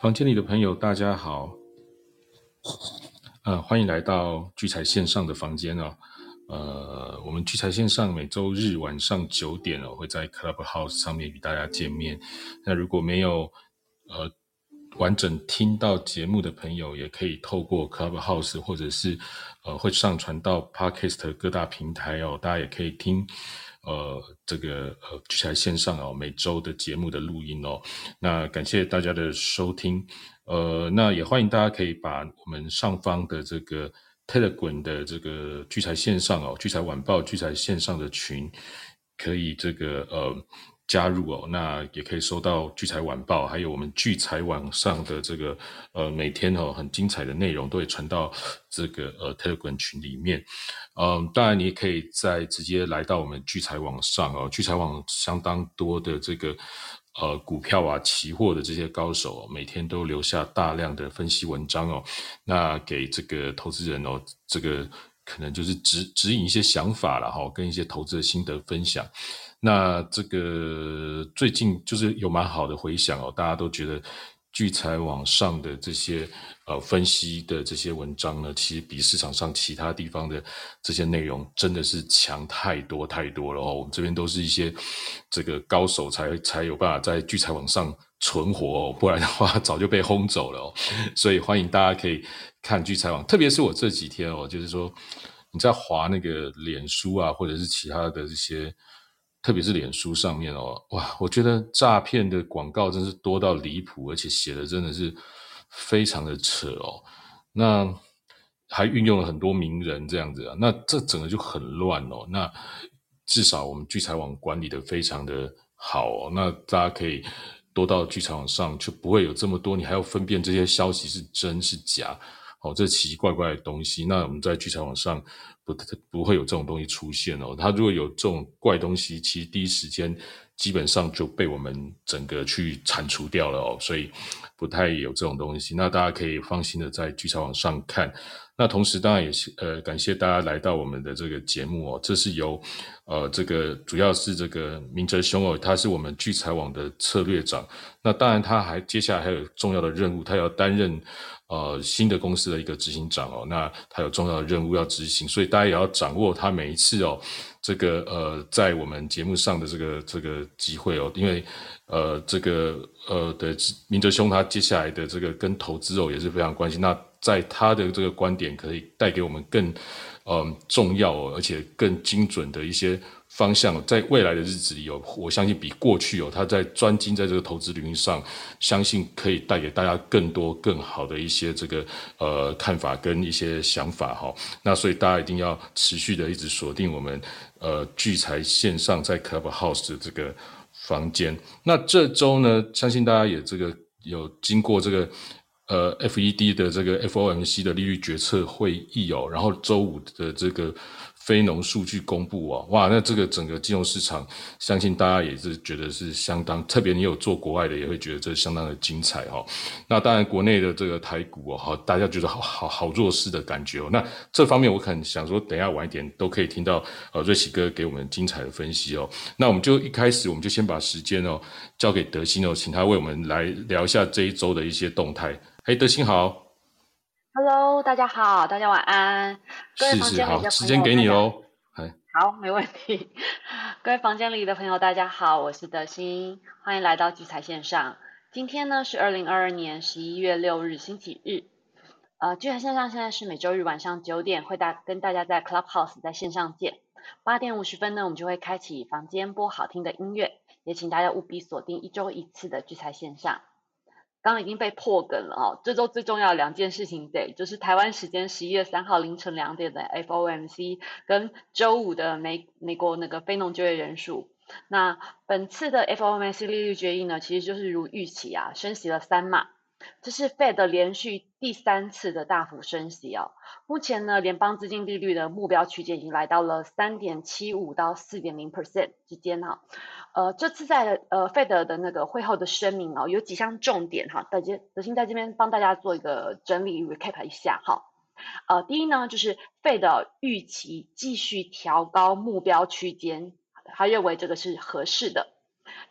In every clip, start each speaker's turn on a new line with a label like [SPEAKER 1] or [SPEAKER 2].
[SPEAKER 1] 房间里的朋友，大家好，呃，欢迎来到聚财线上的房间哦。呃，我们聚财线上每周日晚上九点哦，会在 Clubhouse 上面与大家见面。那如果没有呃完整听到节目的朋友，也可以透过 Clubhouse 或者是呃会上传到 Podcast 各大平台哦，大家也可以听。呃，这个呃，聚财线上哦，每周的节目的录音哦，那感谢大家的收听，呃，那也欢迎大家可以把我们上方的这个 Telegram 的这个聚财线上哦，聚财晚报聚财线上的群，可以这个呃。加入哦，那也可以收到聚财晚报，还有我们聚财网上的这个呃每天哦很精彩的内容都会传到这个呃 Telegram 群里面。嗯，当然你也可以在直接来到我们聚财网上哦，聚财网相当多的这个呃股票啊、期货的这些高手，每天都留下大量的分析文章哦，那给这个投资人哦，这个可能就是指指引一些想法了哈，跟一些投资的心得分享。那这个最近就是有蛮好的回响哦，大家都觉得聚财网上的这些呃分析的这些文章呢，其实比市场上其他地方的这些内容真的是强太多太多了哦。我们这边都是一些这个高手才才有办法在聚财网上存活哦，不然的话早就被轰走了哦。所以欢迎大家可以看聚财网，特别是我这几天哦，就是说你在划那个脸书啊，或者是其他的这些。特别是脸书上面哦，哇，我觉得诈骗的广告真是多到离谱，而且写的真的是非常的扯哦。那还运用了很多名人这样子啊，那这整个就很乱哦。那至少我们聚财网管理的非常的好哦。那大家可以多到聚财网上，就不会有这么多，你还要分辨这些消息是真是假哦，这奇奇怪怪的东西。那我们在聚财网上。不会有这种东西出现哦。它如果有这种怪东西，其实第一时间基本上就被我们整个去铲除掉了哦。所以不太有这种东西。那大家可以放心的在聚财网上看。那同时当然也是呃感谢大家来到我们的这个节目哦。这是由呃这个主要是这个明哲兄哦，他是我们聚财网的策略长。那当然他还接下来还有重要的任务，他要担任。呃，新的公司的一个执行长哦，那他有重要的任务要执行，所以大家也要掌握他每一次哦，这个呃，在我们节目上的这个这个机会哦，因为呃，这个呃的明哲兄他接下来的这个跟投资哦也是非常关心，那在他的这个观点可以带给我们更嗯重要而且更精准的一些。方向在未来的日子里有，我相信比过去有他在专精在这个投资领域上，相信可以带给大家更多更好的一些这个呃看法跟一些想法哈。那所以大家一定要持续的一直锁定我们呃聚财线上在 Clubhouse 的这个房间。那这周呢，相信大家也这个有经过这个呃 FED 的这个 FOMC 的利率决策会议哦，然后周五的这个。非农数据公布啊，哇，那这个整个金融市场，相信大家也是觉得是相当特别。你有做国外的，也会觉得这相当的精彩哈。那当然，国内的这个台股哦，好，大家觉得好好好弱势的感觉哦。那这方面我可能想说，等下晚一点都可以听到呃瑞奇哥给我们精彩的分析哦。那我们就一开始我们就先把时间哦交给德兴哦，请他为我们来聊一下这一周的一些动态。嘿，德兴好。
[SPEAKER 2] Hello，大家好，大家晚安。
[SPEAKER 1] 各位房间里的时间给你喽。
[SPEAKER 2] 好，没问题。各位房间里的朋友，大家好，我是德心，欢迎来到聚财线上。今天呢是二零二二年十一月六日，星期日。呃，聚财线上现在是每周日晚上九点会大跟大家在 Clubhouse 在线上见。八点五十分呢，我们就会开启房间播好听的音乐，也请大家务必锁定一周一次的聚财线上。刚刚已经被破梗了哦，这周最重要的两件事情，对，就是台湾时间十一月三号凌晨两点的 FOMC，跟周五的美美国那个非农就业人数。那本次的 FOMC 利率决议呢，其实就是如预期啊，升息了三码，这是 Fed 连续第三次的大幅升息哦。目前呢，联邦资金利率的目标区间已经来到了三点七五到四点零 percent 之间哈。呃，这次在呃费德的那个会后的声明哦，有几项重点哈，德杰德兴在这边帮大家做一个整理 recap 一下哈。呃，第一呢，就是费德预期继续调高目标区间，他认为这个是合适的。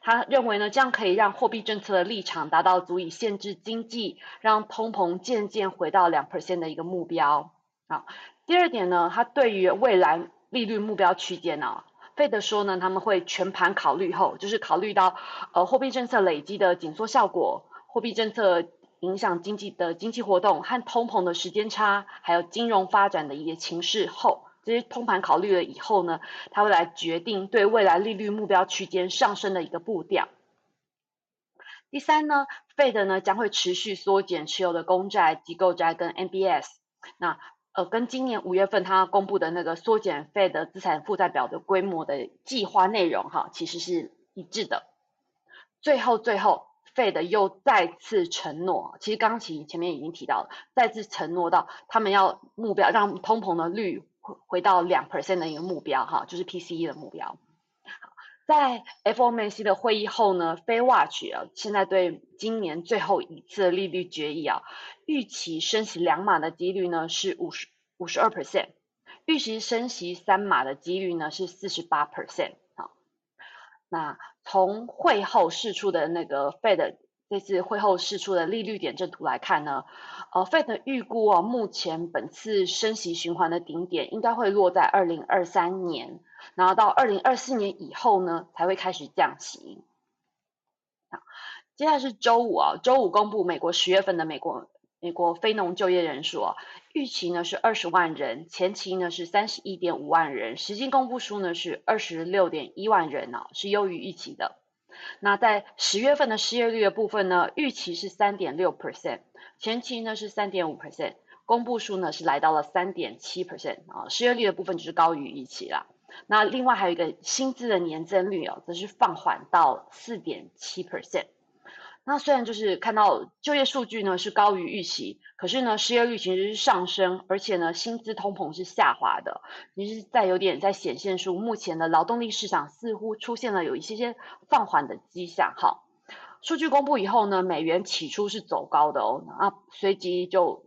[SPEAKER 2] 他认为呢，这样可以让货币政策的立场达到足以限制经济，让通膨渐渐回到两 percent 的一个目标。好，第二点呢，他对于未来利率目标区间呢，费德说呢，他们会全盘考虑后，就是考虑到呃货币政策累积的紧缩效果，货币政策影响经济的经济活动和通膨的时间差，还有金融发展的一些情势后。这些通盘考虑了以后呢，他会来决定对未来利率目标区间上升的一个步调。第三呢，Fed 呢将会持续缩减持有的公债、机构债跟 MBS。那呃，跟今年五月份他公布的那个缩减 Fed 资产负债表的规模的计划内容哈，其实是一致的。最后，最后，Fed 又再次承诺，其实刚其前面已经提到了，再次承诺到他们要目标让通膨的率。回到两 percent 的一个目标哈，就是 PCE 的目标。在 FOMC 的会议后呢非 Watch 啊，现在对今年最后一次的利率决议啊，预期升息两码的几率呢是五十五十二 percent，预期升息三码的几率呢是四十八 percent。好，那从会后释出的那个 Fed 这次会后释出的利率点阵图来看呢，呃，Fed 预估啊，目前本次升息循环的顶点应该会落在二零二三年，然后到二零二四年以后呢，才会开始降息。好，接下来是周五啊，周五公布美国十月份的美国美国非农就业人数啊，预期呢是二十万人，前期呢是三十一点五万人，实际公布数呢是二十六点一万人啊，是优于预期的。那在十月份的失业率的部分呢，预期是三点六 percent，前期呢是三点五 percent，公布数呢是来到了三点七 percent 啊，失业率的部分就是高于预期啦。那另外还有一个薪资的年增率哦，则是放缓到四点七 percent。那虽然就是看到就业数据呢是高于预期，可是呢失业率其实是上升，而且呢薪资通膨是下滑的，其实在有点在显现出目前的劳动力市场似乎出现了有一些些放缓的迹象。哈，数据公布以后呢，美元起初是走高的哦，啊随即就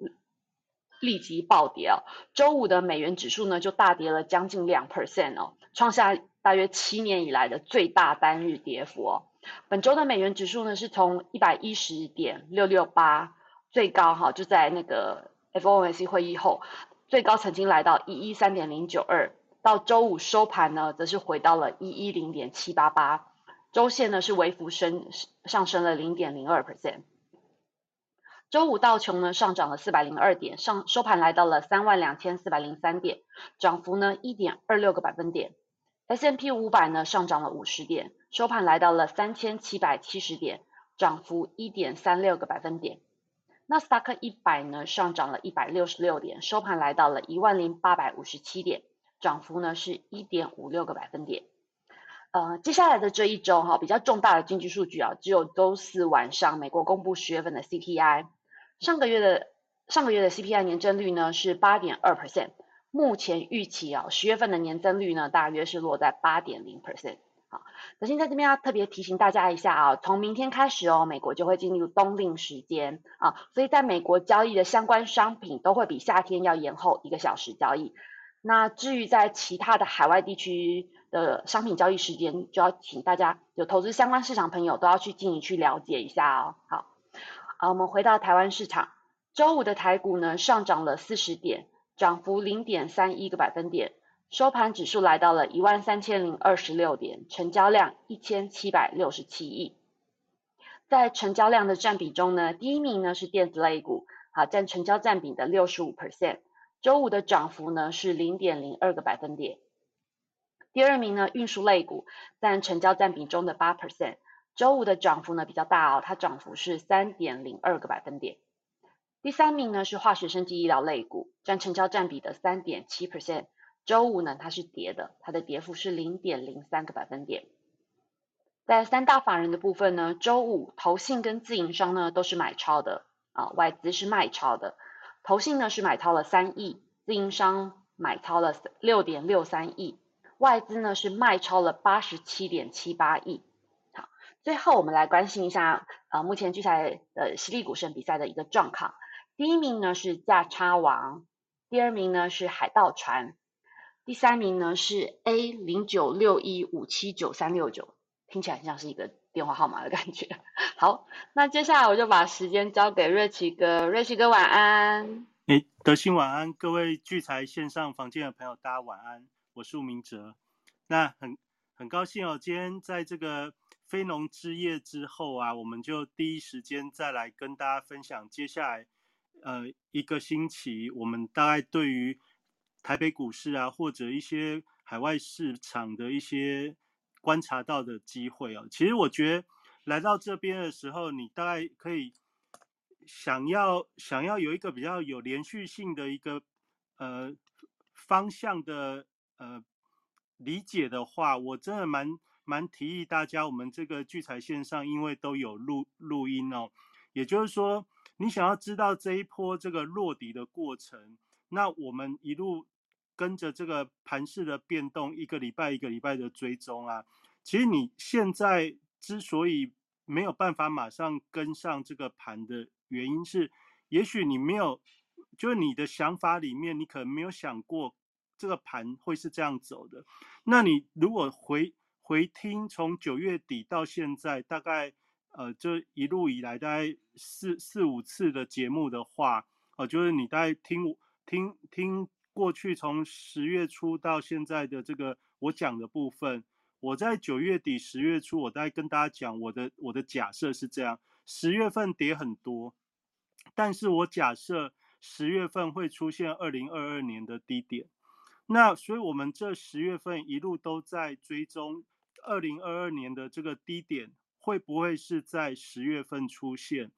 [SPEAKER 2] 立即暴跌啊。周五的美元指数呢就大跌了将近两 percent 哦，创下大约七年以来的最大单日跌幅哦。本周的美元指数呢，是从一百一十点六六八最高哈，就在那个 FOMC 会议后，最高曾经来到一一三点零九二，到周五收盘呢，则是回到了一一零点七八八，周线呢是微幅升上升了零点零二 percent。周五道琼呢上涨了四百零二点，上收盘来到了三万两千四百零三点，涨幅呢一点二六个百分点。S M P 五百呢上涨了五十点。收盘来到了三千七百七十点，涨幅一点三六个百分点。纳斯达克一百呢上涨了一百六十六点，收盘来到了一万零八百五十七点，涨幅呢是一点五六个百分点。呃，接下来的这一周哈，比较重大的经济数据啊，只有周四晚上美国公布十月份的 C P I，上个月的上个月的 C P I 年增率呢是八点二 percent，目前预期啊十月份的年增率呢大约是落在八点零 percent。好，首先在这边要特别提醒大家一下啊，从明天开始哦，美国就会进入冬令时间啊，所以在美国交易的相关商品都会比夏天要延后一个小时交易。那至于在其他的海外地区的商品交易时间，就要请大家有投资相关市场朋友都要去进行去了解一下哦。好，啊，我们回到台湾市场，周五的台股呢上涨了四十点，涨幅零点三一个百分点。收盘指数来到了一万三千零二十六点，成交量一千七百六十七亿。在成交量的占比中呢，第一名呢是电子类股，好占成交占比的六十五 percent，周五的涨幅呢是零点零二个百分点。第二名呢运输类股占成交占比中的八 percent，周五的涨幅呢比较大哦，它涨幅是三点零二个百分点。第三名呢是化学生技医疗类股，占成交占比的三点七 percent。周五呢，它是跌的，它的跌幅是零点零三个百分点。在三大法人的部分呢，周五投信跟自营商呢都是买超的啊，外资是卖超的。投信呢是买超了三亿，自营商买超了六点六三亿，外资呢是卖超了八十七点七八亿。好，最后我们来关心一下呃，目前聚财的犀利股神比赛的一个状况。第一名呢是价差王，第二名呢是海盗船。第三名呢是 A 零九六一五七九三六九听起来很像是一个电话号码的感觉。好，那接下来我就把时间交给瑞奇哥，瑞奇哥晚安。
[SPEAKER 3] 哎，德兴晚安，各位聚财线上房间的朋友，大家晚安，我是吴明哲。那很很高兴哦，今天在这个非农之夜之后啊，我们就第一时间再来跟大家分享接下来呃一个星期，我们大概对于台北股市啊，或者一些海外市场的一些观察到的机会哦。其实我觉得来到这边的时候，你大概可以想要想要有一个比较有连续性的一个呃方向的呃理解的话，我真的蛮蛮提议大家，我们这个聚财线上因为都有录录音哦，也就是说，你想要知道这一波这个落底的过程，那我们一路。跟着这个盘势的变动，一个礼拜一个礼拜的追踪啊，其实你现在之所以没有办法马上跟上这个盘的原因是，也许你没有，就是你的想法里面，你可能没有想过这个盘会是这样走的。那你如果回回听从九月底到现在，大概呃这一路以来大概四四五次的节目的话，哦，就是你大概听听听。过去从十月初到现在的这个我讲的部分，我在九月底十月初，我在跟大家讲我的我的假设是这样：十月份跌很多，但是我假设十月份会出现二零二二年的低点。那所以我们这十月份一路都在追踪二零二二年的这个低点会不会是在十月份出现？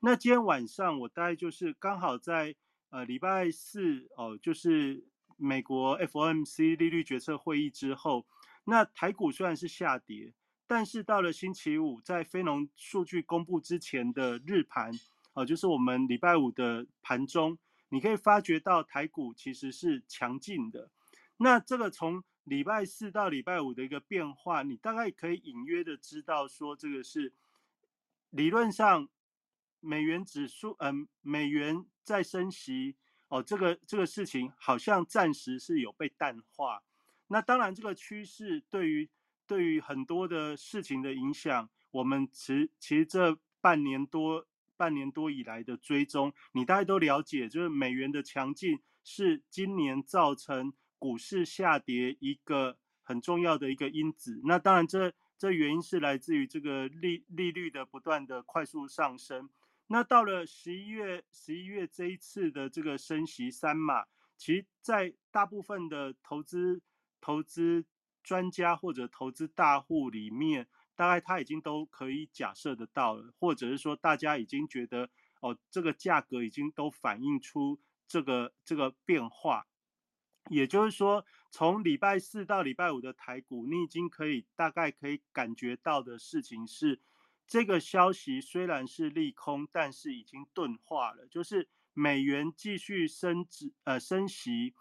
[SPEAKER 3] 那今天晚上我大概就是刚好在。呃，礼拜四哦，就是美国 FOMC 利率决策会议之后，那台股虽然是下跌，但是到了星期五，在非农数据公布之前的日盘，哦，就是我们礼拜五的盘中，你可以发觉到台股其实是强劲的。那这个从礼拜四到礼拜五的一个变化，你大概可以隐约的知道说，这个是理论上。美元指数，嗯，美元在升息，哦，这个这个事情好像暂时是有被淡化。那当然，这个趋势对于对于很多的事情的影响，我们其其实这半年多半年多以来的追踪，你大家都了解，就是美元的强劲是今年造成股市下跌一个很重要的一个因子。那当然，这这原因是来自于这个利利率的不断的快速上升。那到了十一月，十一月这一次的这个升息三码，其实在大部分的投资投资专家或者投资大户里面，大概他已经都可以假设得到了，或者是说大家已经觉得哦，这个价格已经都反映出这个这个变化，也就是说，从礼拜四到礼拜五的台股，你已经可以大概可以感觉到的事情是。这个消息虽然是利空，但是已经钝化了。就是美元继续升值，呃，升息，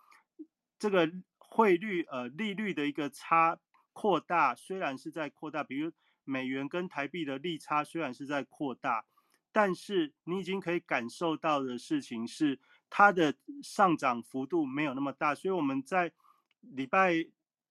[SPEAKER 3] 这个汇率，呃，利率的一个差扩大，虽然是在扩大。比如美元跟台币的利差虽然是在扩大，但是你已经可以感受到的事情是，它的上涨幅度没有那么大。所以我们在礼拜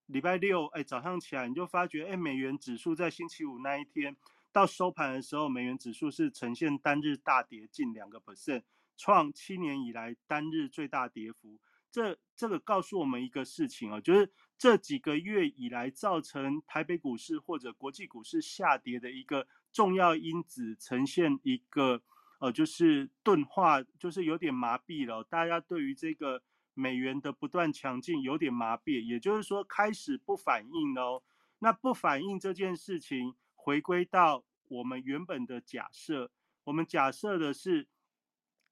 [SPEAKER 3] 礼拜六，哎，早上起来你就发觉，哎，美元指数在星期五那一天。到收盘的时候，美元指数是呈现单日大跌近两个 percent，创七年以来单日最大跌幅。这这个告诉我们一个事情啊，就是这几个月以来造成台北股市或者国际股市下跌的一个重要因子，呈现一个呃，就是钝化，就是有点麻痹了。大家对于这个美元的不断强劲有点麻痹，也就是说开始不反应喽。那不反应这件事情。回归到我们原本的假设，我们假设的是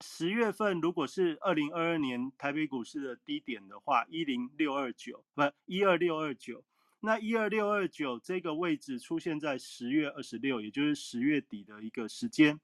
[SPEAKER 3] 十月份如果是二零二二年台北股市的低点的话，一零六二九不一二六二九，那一二六二九这个位置出现在十月二十六，也就是十月底的一个时间。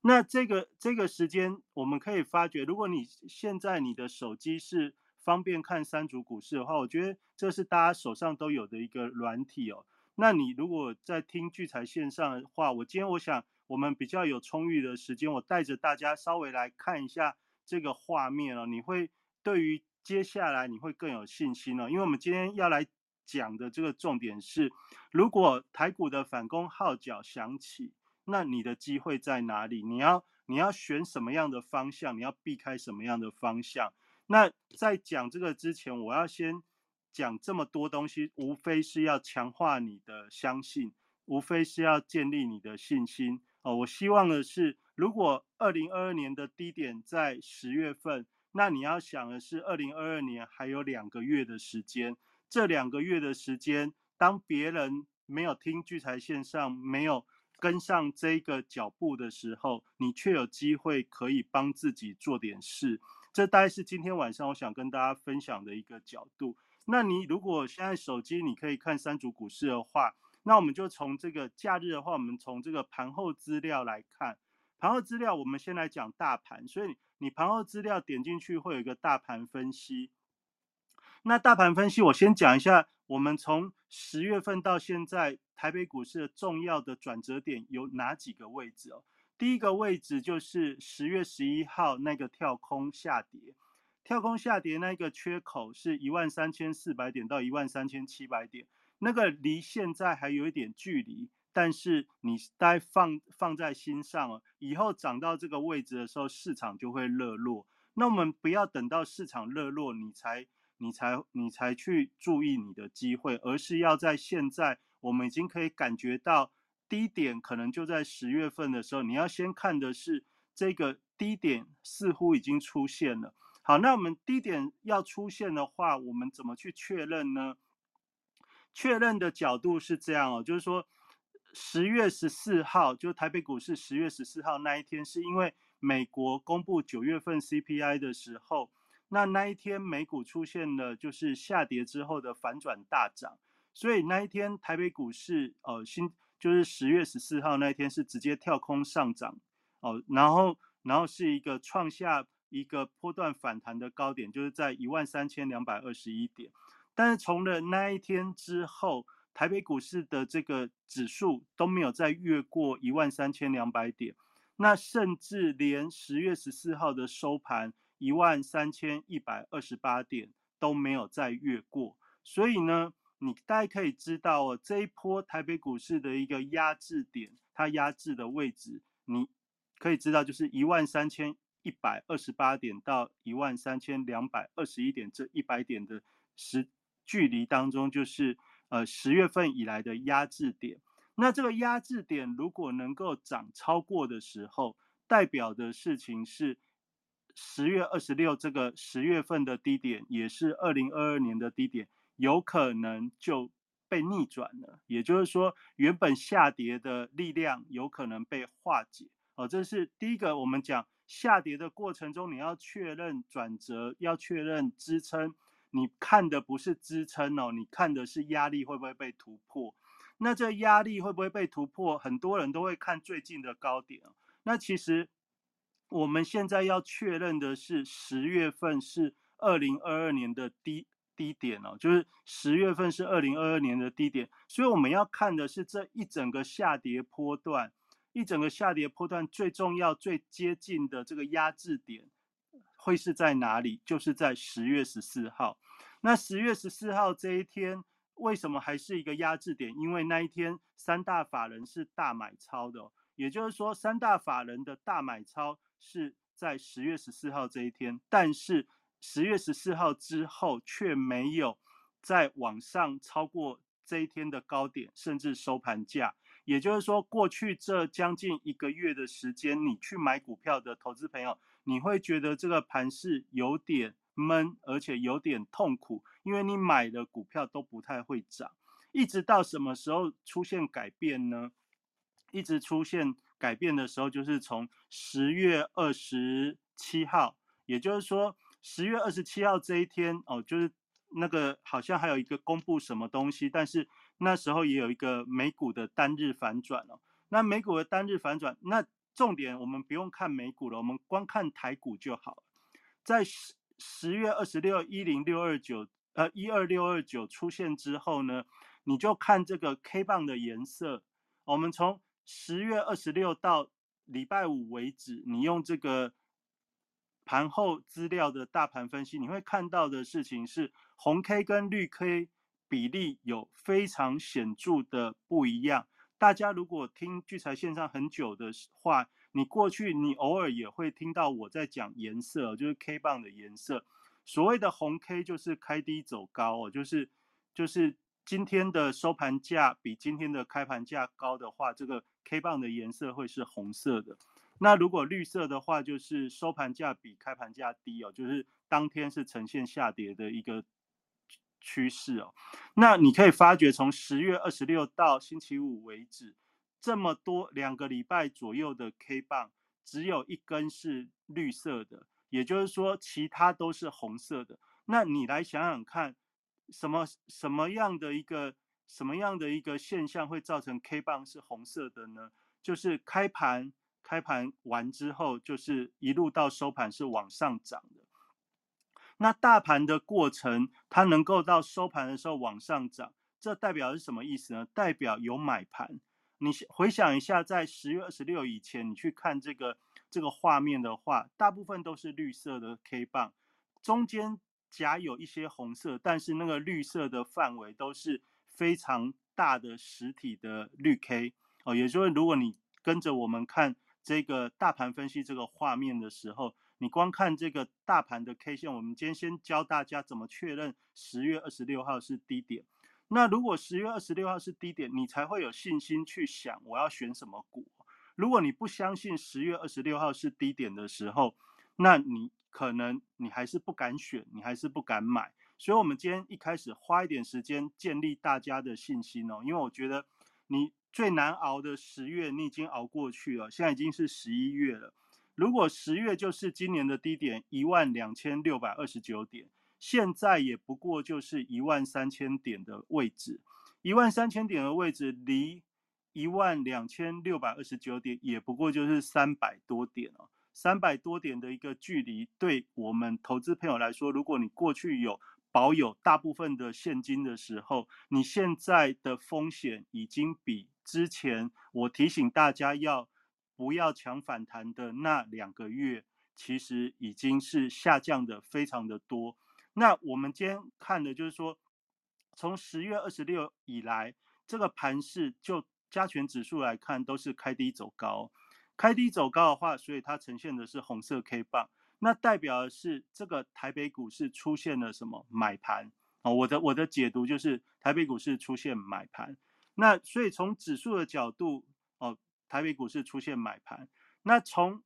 [SPEAKER 3] 那这个这个时间我们可以发觉，如果你现在你的手机是方便看三组股市的话，我觉得这是大家手上都有的一个软体哦。那你如果在听聚财线上的话，我今天我想我们比较有充裕的时间，我带着大家稍微来看一下这个画面哦，你会对于接下来你会更有信心哦，因为我们今天要来讲的这个重点是，如果台股的反攻号角响起，那你的机会在哪里？你要你要选什么样的方向？你要避开什么样的方向？那在讲这个之前，我要先讲这么多东西，无非是要强化你的相信，无非是要建立你的信心哦。我希望的是，如果二零二二年的低点在十月份，那你要想的是，二零二二年还有两个月的时间，这两个月的时间，当别人没有听聚财线上，没有跟上这个脚步的时候，你却有机会可以帮自己做点事。这大概是今天晚上我想跟大家分享的一个角度。那你如果现在手机你可以看三组股市的话，那我们就从这个假日的话，我们从这个盘后资料来看。盘后资料，我们先来讲大盘。所以你盘后资料点进去会有一个大盘分析。那大盘分析，我先讲一下，我们从十月份到现在，台北股市的重要的转折点有哪几个位置哦？第一个位置就是十月十一号那个跳空下跌，跳空下跌那个缺口是一万三千四百点到一万三千七百点，那个离现在还有一点距离，但是你待放放在心上哦，以后涨到这个位置的时候，市场就会热络。那我们不要等到市场热络，你才你才你才去注意你的机会，而是要在现在，我们已经可以感觉到。低点可能就在十月份的时候，你要先看的是这个低点似乎已经出现了。好，那我们低点要出现的话，我们怎么去确认呢？确认的角度是这样哦，就是说十月十四号，就台北股市十月十四号那一天，是因为美国公布九月份 CPI 的时候，那那一天美股出现了就是下跌之后的反转大涨，所以那一天台北股市呃新。就是十月十四号那一天是直接跳空上涨哦，然后然后是一个创下一个波段反弹的高点，就是在一万三千两百二十一点。但是从了那一天之后，台北股市的这个指数都没有再越过一万三千两百点，那甚至连十月十四号的收盘一万三千一百二十八点都没有再越过，所以呢。你大概可以知道哦，这一波台北股市的一个压制点，它压制的位置，你可以知道就是一万三千一百二十八点到一万三千两百二十一点这一百点的时距离当中，就是呃十月份以来的压制点。那这个压制点如果能够涨超过的时候，代表的事情是十月二十六这个十月份的低点，也是二零二二年的低点。有可能就被逆转了，也就是说，原本下跌的力量有可能被化解。哦，这是第一个。我们讲下跌的过程中，你要确认转折，要确认支撑。你看的不是支撑哦，你看的是压力会不会被突破。那这压力会不会被突破？很多人都会看最近的高点。那其实我们现在要确认的是，十月份是二零二二年的低。低点哦，就是十月份是二零二二年的低点，所以我们要看的是这一整个下跌波段，一整个下跌波段最重要、最接近的这个压制点会是在哪里？就是在十月十四号。那十月十四号这一天为什么还是一个压制点？因为那一天三大法人是大买超的，也就是说三大法人的大买超是在十月十四号这一天，但是。十月十四号之后却没有在往上超过这一天的高点，甚至收盘价。也就是说，过去这将近一个月的时间，你去买股票的投资朋友，你会觉得这个盘是有点闷，而且有点痛苦，因为你买的股票都不太会涨。一直到什么时候出现改变呢？一直出现改变的时候，就是从十月二十七号，也就是说。十月二十七号这一天哦，就是那个好像还有一个公布什么东西，但是那时候也有一个美股的单日反转哦。那美股的单日反转，那重点我们不用看美股了，我们光看台股就好。在十十月二十六一零六二九呃一二六二九出现之后呢，你就看这个 K 棒的颜色。我们从十月二十六到礼拜五为止，你用这个。盘后资料的大盘分析，你会看到的事情是红 K 跟绿 K 比例有非常显著的不一样。大家如果听聚财线上很久的话，你过去你偶尔也会听到我在讲颜色，就是 K 棒的颜色。所谓的红 K 就是开低走高哦，就是就是今天的收盘价比今天的开盘价高的话，这个 K 棒的颜色会是红色的。那如果绿色的话，就是收盘价比开盘价低哦，就是当天是呈现下跌的一个趋势哦。那你可以发觉，从十月二十六到星期五为止，这么多两个礼拜左右的 K 棒，只有一根是绿色的，也就是说其他都是红色的。那你来想想看，什么什么样的一个什么样的一个现象会造成 K 棒是红色的呢？就是开盘。开盘完之后，就是一路到收盘是往上涨的。那大盘的过程，它能够到收盘的时候往上涨，这代表是什么意思呢？代表有买盘。你回想一下，在十月二十六以前，你去看这个这个画面的话，大部分都是绿色的 K 棒，中间夹有一些红色，但是那个绿色的范围都是非常大的实体的绿 K 哦。也就是，如果你跟着我们看。这个大盘分析这个画面的时候，你光看这个大盘的 K 线，我们今天先教大家怎么确认十月二十六号是低点。那如果十月二十六号是低点，你才会有信心去想我要选什么股。如果你不相信十月二十六号是低点的时候，那你可能你还是不敢选，你还是不敢买。所以，我们今天一开始花一点时间建立大家的信心哦，因为我觉得你。最难熬的十月，你已经熬过去了。现在已经是十一月了。如果十月就是今年的低点一万两千六百二十九点，现在也不过就是一万三千点的位置。一万三千点的位置离一万两千六百二十九点也不过就是三百多点哦。三百多点的一个距离，对我们投资朋友来说，如果你过去有保有大部分的现金的时候，你现在的风险已经比。之前我提醒大家要不要抢反弹的那两个月，其实已经是下降的非常的多。那我们今天看的就是说，从十月二十六以来，这个盘势就加权指数来看都是开低走高，开低走高的话，所以它呈现的是红色 K 棒，那代表的是这个台北股市出现了什么买盘哦？我的我的解读就是台北股市出现买盘。那所以从指数的角度，台北股市出现买盘。那从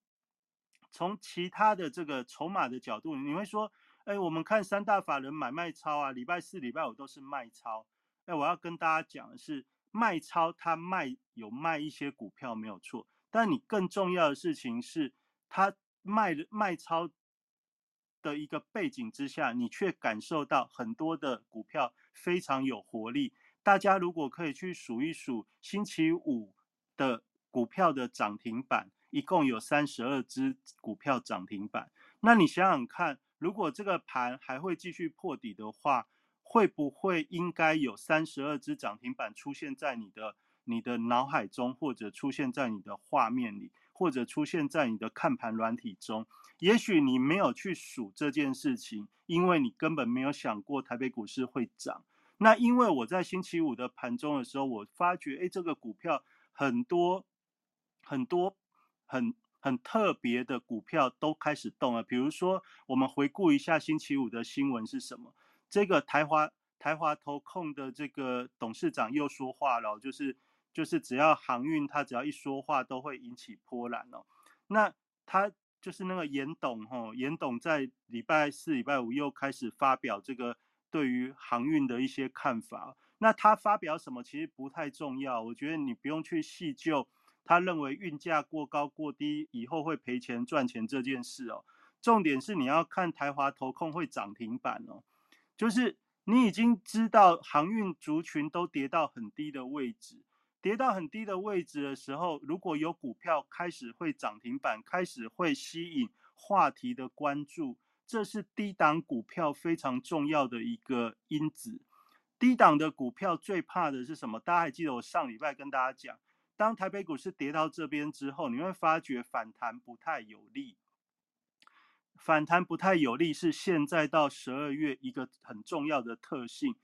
[SPEAKER 3] 从其他的这个筹码的角度，你会说，哎，我们看三大法人买卖超啊，礼拜四、礼拜五都是卖超。哎，我要跟大家讲的是，卖超它卖有卖一些股票没有错，但你更重要的事情是，它卖卖超的一个背景之下，你却感受到很多的股票非常有活力。大家如果可以去数一数星期五的股票的涨停板，一共有三十二只股票涨停板。那你想想看，如果这个盘还会继续破底的话，会不会应该有三十二只涨停板出现在你的你的脑海中，或者出现在你的画面里，或者出现在你的看盘软体中？也许你没有去数这件事情，因为你根本没有想过台北股市会涨。那因为我在星期五的盘中的时候，我发觉，哎，这个股票很多很多很很特别的股票都开始动了。比如说，我们回顾一下星期五的新闻是什么？这个台华台华投控的这个董事长又说话了，就是就是只要航运他只要一说话，都会引起波澜哦。那他就是那个严董吼，严董在礼拜四、礼拜五又开始发表这个。对于航运的一些看法，那他发表什么其实不太重要。我觉得你不用去细究他认为运价过高过低以后会赔钱赚钱这件事哦。重点是你要看台华投控会涨停板哦，就是你已经知道航运族群都跌到很低的位置，跌到很低的位置的时候，如果有股票开始会涨停板，开始会吸引话题的关注。这是低档股票非常重要的一个因子。低档的股票最怕的是什么？大家还记得我上礼拜跟大家讲，当台北股市跌到这边之后，你会发觉反弹不太有力。反弹不太有力是现在到十二月一个很重要的特性。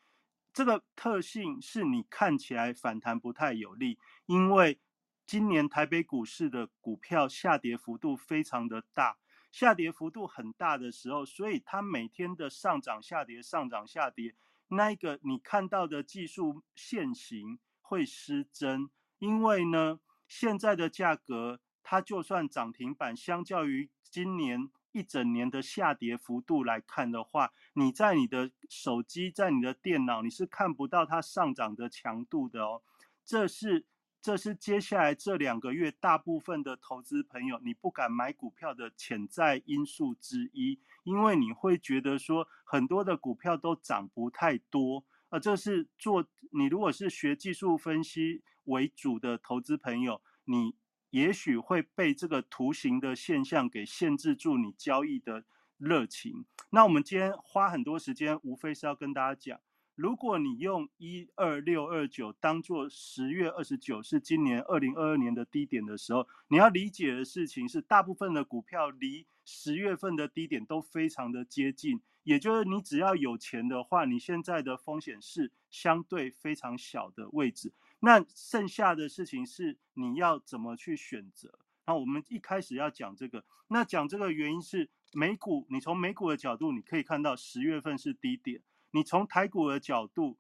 [SPEAKER 3] 这个特性是你看起来反弹不太有利，因为今年台北股市的股票下跌幅度非常的大，下跌幅度很大的时候，所以它每天的上涨下跌上涨下跌，那一个你看到的技术线型会失真，因为呢，现在的价格它就算涨停板，相较于今年。一整年的下跌幅度来看的话，你在你的手机、在你的电脑，你是看不到它上涨的强度的哦。这是这是接下来这两个月大部分的投资朋友你不敢买股票的潜在因素之一，因为你会觉得说很多的股票都涨不太多，呃，这是做你如果是学技术分析为主的投资朋友，你。也许会被这个图形的现象给限制住你交易的热情。那我们今天花很多时间，无非是要跟大家讲，如果你用一二六二九当做十月二十九是今年二零二二年的低点的时候，你要理解的事情是，大部分的股票离十月份的低点都非常的接近。也就是你只要有钱的话，你现在的风险是相对非常小的位置。那剩下的事情是你要怎么去选择？那我们一开始要讲这个，那讲这个原因是美股，你从美股的角度，你可以看到十月份是低点。你从台股的角度，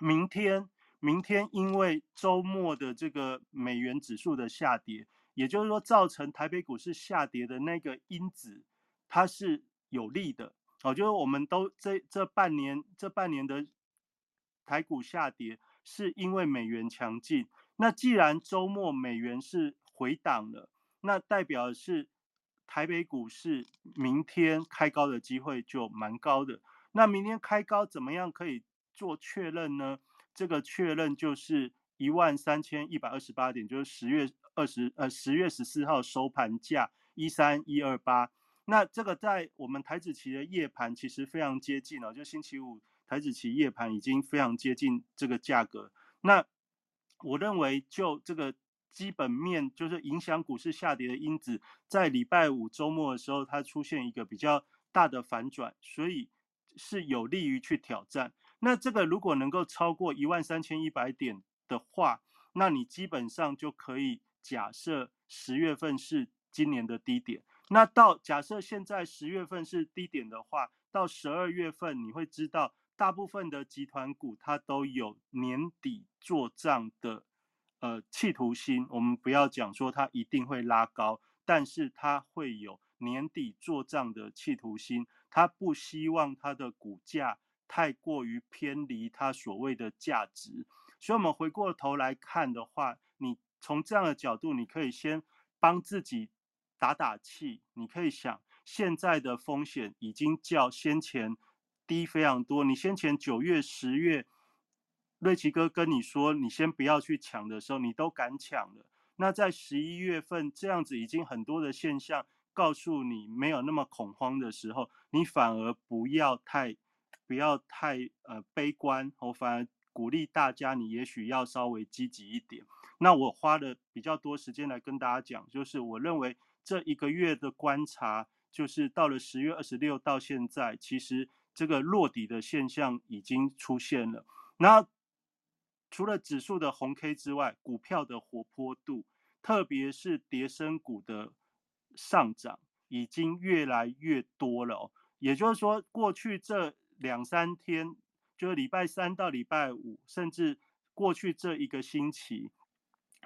[SPEAKER 3] 明天明天因为周末的这个美元指数的下跌，也就是说造成台北股市下跌的那个因子，它是有利的。哦，就是我们都这这半年这半年的台股下跌。是因为美元强劲，那既然周末美元是回档了，那代表是台北股市明天开高的机会就蛮高的。那明天开高怎么样可以做确认呢？这个确认就是一万三千一百二十八点，就是十月二十呃十月十四号收盘价一三一二八。那这个在我们台子期的夜盘其实非常接近了，就星期五。台子期夜盘已经非常接近这个价格，那我认为就这个基本面，就是影响股市下跌的因子，在礼拜五周末的时候，它出现一个比较大的反转，所以是有利于去挑战。那这个如果能够超过一万三千一百点的话，那你基本上就可以假设十月份是今年的低点。那到假设现在十月份是低点的话，到十二月份你会知道。大部分的集团股它都有年底做账的呃企图心，我们不要讲说它一定会拉高，但是它会有年底做账的企图心，它不希望它的股价太过于偏离它所谓的价值。所以，我们回过头来看的话，你从这样的角度，你可以先帮自己打打气，你可以想，现在的风险已经较先前。低非常多。你先前九月、十月，瑞奇哥跟你说你先不要去抢的时候，你都敢抢了。那在十一月份这样子已经很多的现象告诉你没有那么恐慌的时候，你反而不要太不要太呃悲观。我反而鼓励大家，你也许要稍微积极一点。那我花了比较多时间来跟大家讲，就是我认为这一个月的观察，就是到了十月二十六到现在，其实。这个落底的现象已经出现了。那除了指数的红 K 之外，股票的活泼度，特别是跌升股的上涨，已经越来越多了。也就是说，过去这两三天，就是礼拜三到礼拜五，甚至过去这一个星期，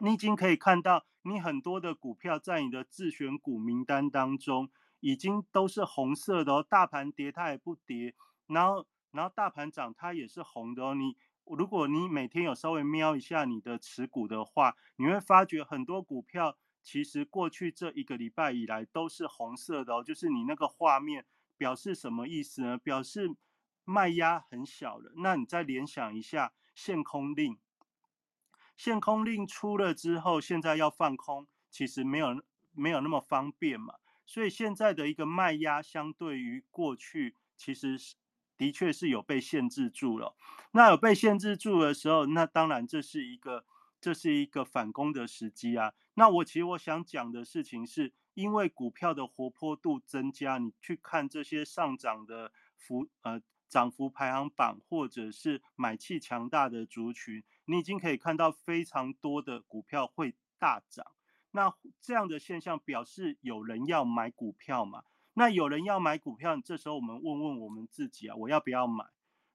[SPEAKER 3] 你已经可以看到，你很多的股票在你的自选股名单当中。已经都是红色的哦，大盘跌它也不跌，然后然后大盘涨它也是红的哦。你如果你每天有稍微瞄一下你的持股的话，你会发觉很多股票其实过去这一个礼拜以来都是红色的哦。就是你那个画面表示什么意思呢？表示卖压很小了。那你再联想一下限空令，限空令出了之后，现在要放空，其实没有没有那么方便嘛。所以现在的一个卖压，相对于过去，其实是的确是有被限制住了。那有被限制住的时候，那当然这是一个这是一个反攻的时机啊。那我其实我想讲的事情是，因为股票的活泼度增加，你去看这些上涨的幅呃涨幅排行榜或者是买气强大的族群，你已经可以看到非常多的股票会大涨。那这样的现象表示有人要买股票嘛？那有人要买股票，这时候我们问问我们自己啊，我要不要买？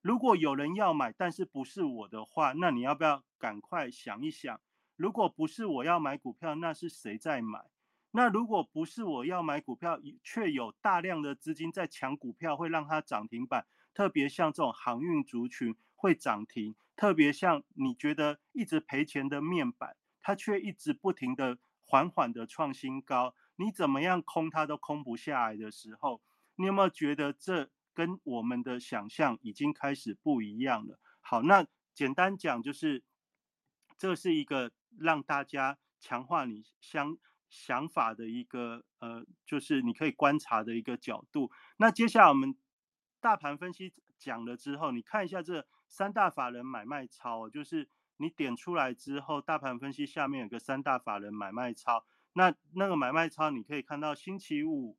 [SPEAKER 3] 如果有人要买，但是不是我的话，那你要不要赶快想一想？如果不是我要买股票，那是谁在买？那如果不是我要买股票，却有大量的资金在抢股票，会让它涨停板。特别像这种航运族群会涨停，特别像你觉得一直赔钱的面板，它却一直不停的缓缓的创新高。你怎么样空它都空不下来的时候，你有没有觉得这跟我们的想象已经开始不一样了？好，那简单讲就是，这是一个让大家强化你相。想法的一个呃，就是你可以观察的一个角度。那接下来我们大盘分析讲了之后，你看一下这三大法人买卖超，就是你点出来之后，大盘分析下面有个三大法人买卖超。那那个买卖超，你可以看到星期五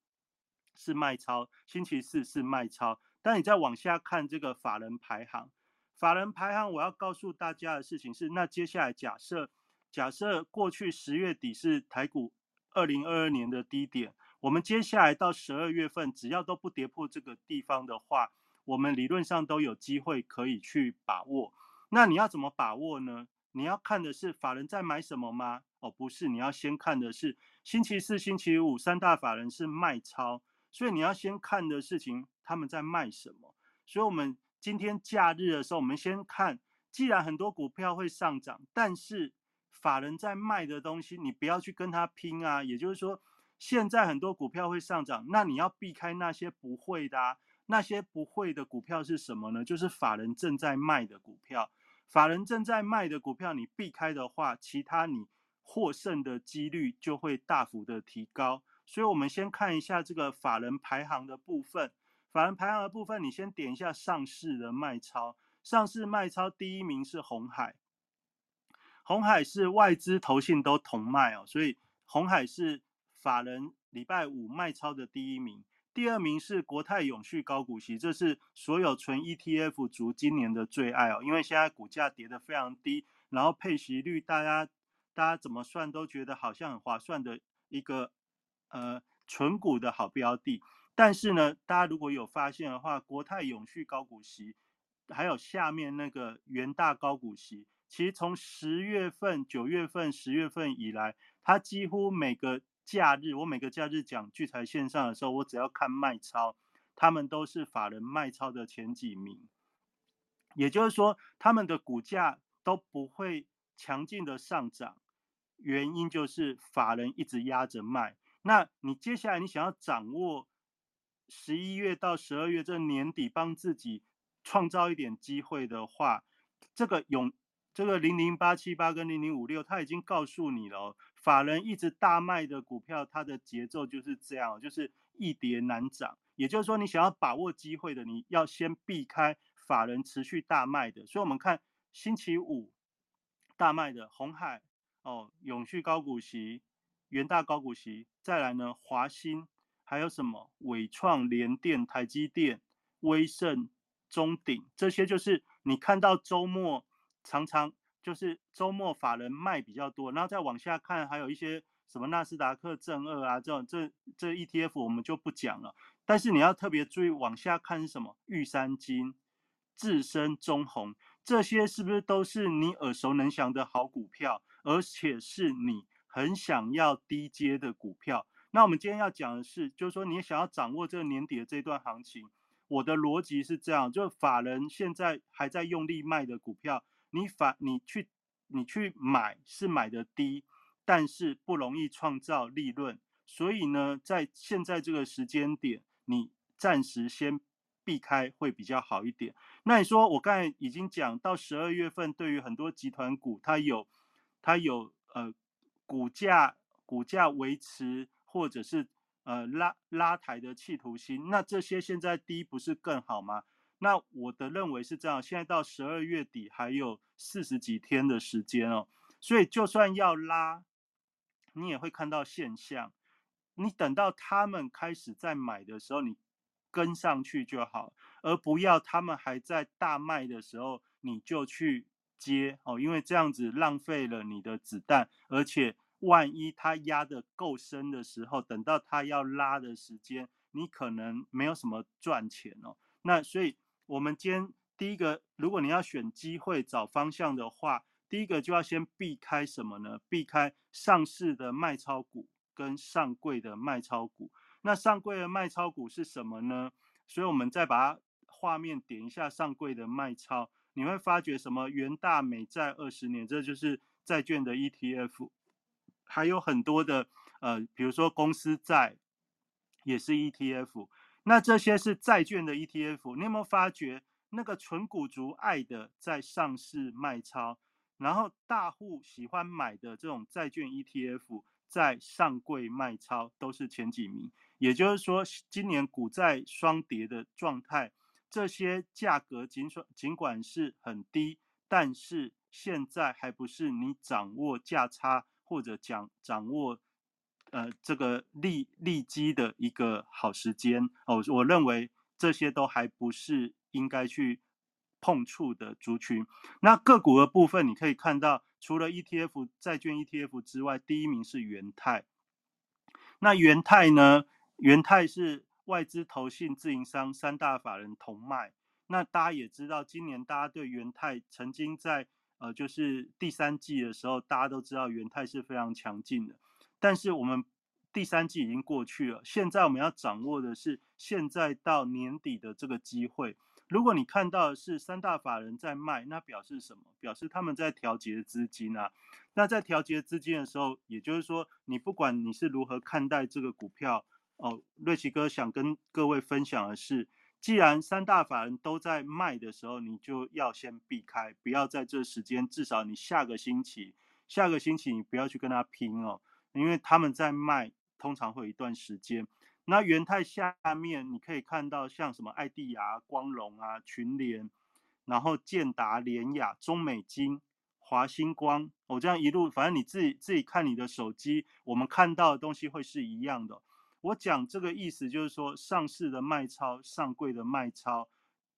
[SPEAKER 3] 是卖超，星期四是卖超。但你再往下看这个法人排行，法人排行我要告诉大家的事情是，那接下来假设假设过去十月底是台股。二零二二年的低点，我们接下来到十二月份，只要都不跌破这个地方的话，我们理论上都有机会可以去把握。那你要怎么把握呢？你要看的是法人在买什么吗？哦，不是，你要先看的是星期四、星期五三大法人是卖超，所以你要先看的事情他们在卖什么。所以，我们今天假日的时候，我们先看，既然很多股票会上涨，但是。法人在卖的东西，你不要去跟他拼啊。也就是说，现在很多股票会上涨，那你要避开那些不会的。啊。那些不会的股票是什么呢？就是法人正在卖的股票。法人正在卖的股票，你避开的话，其他你获胜的几率就会大幅的提高。所以，我们先看一下这个法人排行的部分。法人排行的部分，你先点一下上市的卖超。上市卖超第一名是红海。红海是外资投信都同卖哦，所以红海是法人礼拜五卖超的第一名，第二名是国泰永续高股息，这是所有纯 ETF 族今年的最爱哦，因为现在股价跌得非常低，然后配息率大家大家怎么算都觉得好像很划算的一个呃纯股的好标的，但是呢，大家如果有发现的话，国泰永续高股息还有下面那个元大高股息。其实从十月份、九月份、十月份以来，它几乎每个假日，我每个假日讲聚财线上的时候，我只要看卖超，他们都是法人卖超的前几名。也就是说，他们的股价都不会强劲的上涨，原因就是法人一直压着卖。那你接下来你想要掌握十一月到十二月这年底帮自己创造一点机会的话，这个永。这个零零八七八跟零零五六，他已经告诉你了，法人一直大卖的股票，它的节奏就是这样，就是易跌难涨。也就是说，你想要把握机会的，你要先避开法人持续大卖的。所以，我们看星期五大卖的红海哦，永续高股息、元大高股息，再来呢华兴，还有什么伟创、联电、台积电、威盛、中鼎，这些就是你看到周末。常常就是周末法人卖比较多，然后再往下看，还有一些什么纳斯达克正二啊，这种这这 ETF 我们就不讲了。但是你要特别注意往下看是什么？玉山金、智深、中红，这些是不是都是你耳熟能详的好股票，而且是你很想要低阶的股票？那我们今天要讲的是，就是说你想要掌握这个年底的这段行情，我的逻辑是这样：就法人现在还在用力卖的股票。你反你去你去买是买的低，但是不容易创造利润，所以呢，在现在这个时间点，你暂时先避开会比较好一点。那你说我刚才已经讲到十二月份，对于很多集团股，它有它有呃股价股价维持或者是呃拉拉抬的企图心，那这些现在低不是更好吗？那我的认为是这样，现在到十二月底还有四十几天的时间哦，所以就算要拉，你也会看到现象。你等到他们开始在买的时候，你跟上去就好，而不要他们还在大卖的时候你就去接哦，因为这样子浪费了你的子弹，而且万一它压的够深的时候，等到它要拉的时间，你可能没有什么赚钱哦。那所以我们今天第一个，如果你要选机会找方向的话，第一个就要先避开什么呢？避开上市的卖超股跟上柜的卖超股。那上柜的卖超股是什么呢？所以我们再把它画面点一下上柜的卖超，你会发觉什么？元大美债二十年，这就是债券的 ETF，还有很多的呃，比如说公司债也是 ETF。那这些是债券的 ETF，你有没有发觉那个纯股族爱的在上市卖超，然后大户喜欢买的这种债券 ETF 在上柜卖超，都是前几名。也就是说，今年股债双跌的状态，这些价格尽管尽管是很低，但是现在还不是你掌握价差或者讲掌握呃这个利利基的一个好时间哦。我认为这些都还不是应该去碰触的族群。那个股的部分，你可以看到，除了 ETF 债券 ETF 之外，第一名是元泰。那元泰呢？元泰是外资投信自营商三大法人同卖，那大家也知道，今年大家对元泰曾经在呃就是第三季的时候，大家都知道元泰是非常强劲的。但是我们第三季已经过去了，现在我们要掌握的是现在到年底的这个机会。如果你看到的是三大法人在卖，那表示什么？表示他们在调节资金啊。那在调节资金的时候，也就是说，你不管你是如何看待这个股票。哦，瑞奇哥想跟各位分享的是，既然三大法人都在卖的时候，你就要先避开，不要在这时间，至少你下个星期，下个星期你不要去跟他拼哦，因为他们在卖，通常会有一段时间。那元泰下面你可以看到，像什么爱地亚、光荣啊、群联，然后建达、联雅、中美金、华星光，我这样一路，反正你自己自己看你的手机，我们看到的东西会是一样的。我讲这个意思就是说，上市的卖超、上柜的卖超，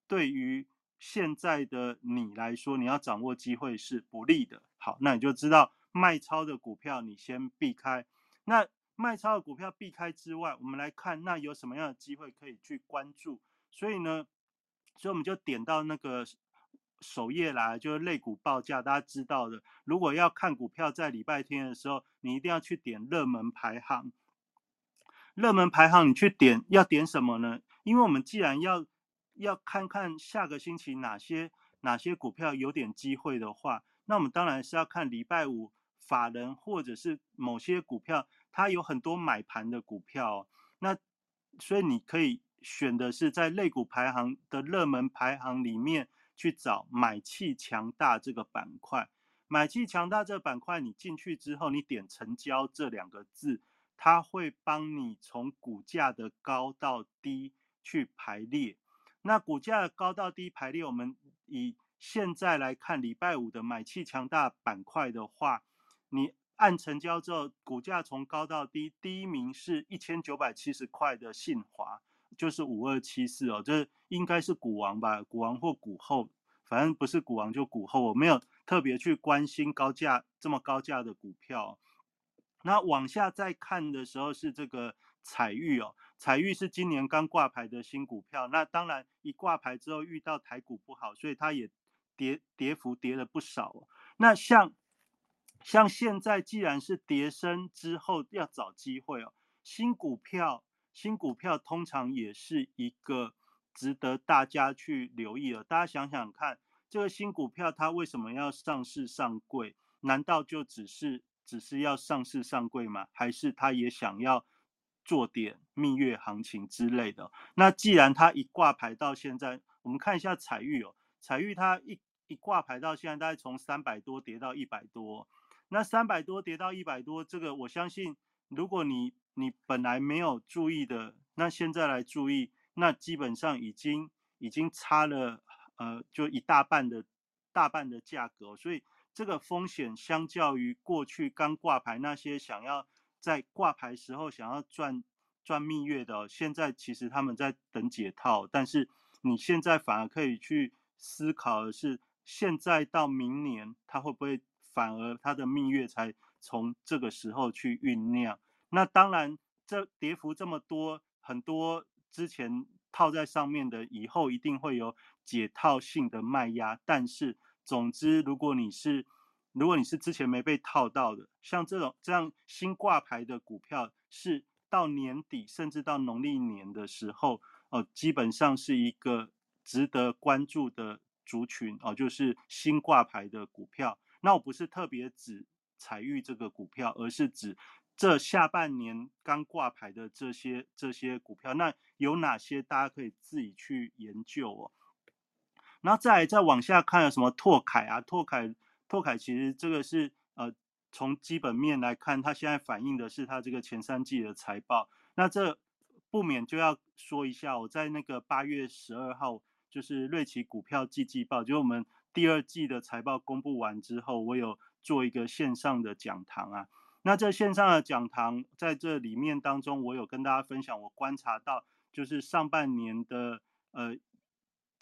[SPEAKER 3] 对于现在的你来说，你要掌握机会是不利的。好，那你就知道卖超的股票你先避开。那卖超的股票避开之外，我们来看那有什么样的机会可以去关注。所以呢，所以我们就点到那个首页来，就是类股报价，大家知道的。如果要看股票在礼拜天的时候，你一定要去点热门排行。热门排行，你去点要点什么呢？因为我们既然要要看看下个星期哪些哪些股票有点机会的话，那我们当然是要看礼拜五法人或者是某些股票，它有很多买盘的股票。那所以你可以选的是在类股排行的热门排行里面去找买气强大这个板块。买气强大这个板块，你进去之后，你点成交这两个字。它会帮你从股价的高到低去排列。那股价高到低排列，我们以现在来看，礼拜五的买气强大板块的话，你按成交之后，股价从高到低，第一名是一千九百七十块的信华，就是五二七四哦，这应该是股王吧？股王或股后，反正不是股王就股后，我没有特别去关心高价这么高价的股票。那往下再看的时候是这个彩玉哦，彩玉是今年刚挂牌的新股票。那当然一挂牌之后遇到台股不好，所以它也跌跌幅跌了不少。那像像现在既然是跌升之后要找机会哦，新股票新股票通常也是一个值得大家去留意的。大家想想看，这个新股票它为什么要上市上柜？难道就只是？只是要上市上柜吗？还是他也想要做点蜜月行情之类的？那既然他一挂牌到现在，我们看一下彩玉哦，彩玉它一一挂牌到现在，大概从三百多跌到一百多。那三百多跌到一百多，这个我相信，如果你你本来没有注意的，那现在来注意，那基本上已经已经差了呃，就一大半的大半的价格，所以。这个风险相较于过去刚挂牌那些想要在挂牌时候想要赚赚蜜月的，现在其实他们在等解套，但是你现在反而可以去思考的是，现在到明年它会不会反而它的蜜月才从这个时候去酝酿？那当然，这跌幅这么多，很多之前套在上面的，以后一定会有解套性的卖压。但是，总之，如果你是如果你是之前没被套到的，像这种这样新挂牌的股票，是到年底甚至到农历年的时候，哦，基本上是一个值得关注的族群哦，就是新挂牌的股票。那我不是特别指财玉这个股票，而是指这下半年刚挂牌的这些这些股票。那有哪些大家可以自己去研究哦。然后再再往下看，有什么拓凯啊，拓凯。拓凯其实这个是呃从基本面来看，它现在反映的是它这个前三季的财报。那这不免就要说一下，我在那个八月十二号，就是瑞奇股票季季报，就是我们第二季的财报公布完之后，我有做一个线上的讲堂啊。那这线上的讲堂在这里面当中，我有跟大家分享，我观察到就是上半年的呃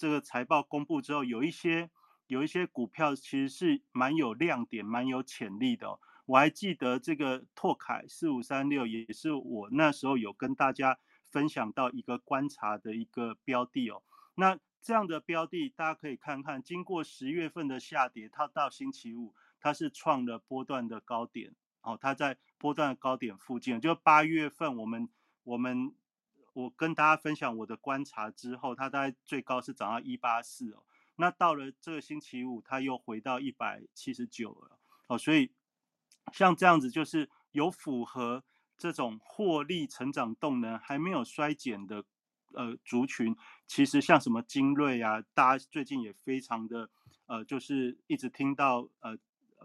[SPEAKER 3] 这个财报公布之后，有一些。有一些股票其实是蛮有亮点、蛮有潜力的。我还记得这个拓凯四五三六，也是我那时候有跟大家分享到一个观察的一个标的哦。那这样的标的，大家可以看看，经过十月份的下跌，它到星期五它是创了波段的高点哦。它在波段的高点附近，就八月份我们我们我跟大家分享我的观察之后，它大概最高是涨到一八四哦。那到了这个星期五，它又回到一百七十九了哦，所以像这样子就是有符合这种获利成长动能还没有衰减的呃族群，其实像什么精锐啊，大家最近也非常的呃，就是一直听到呃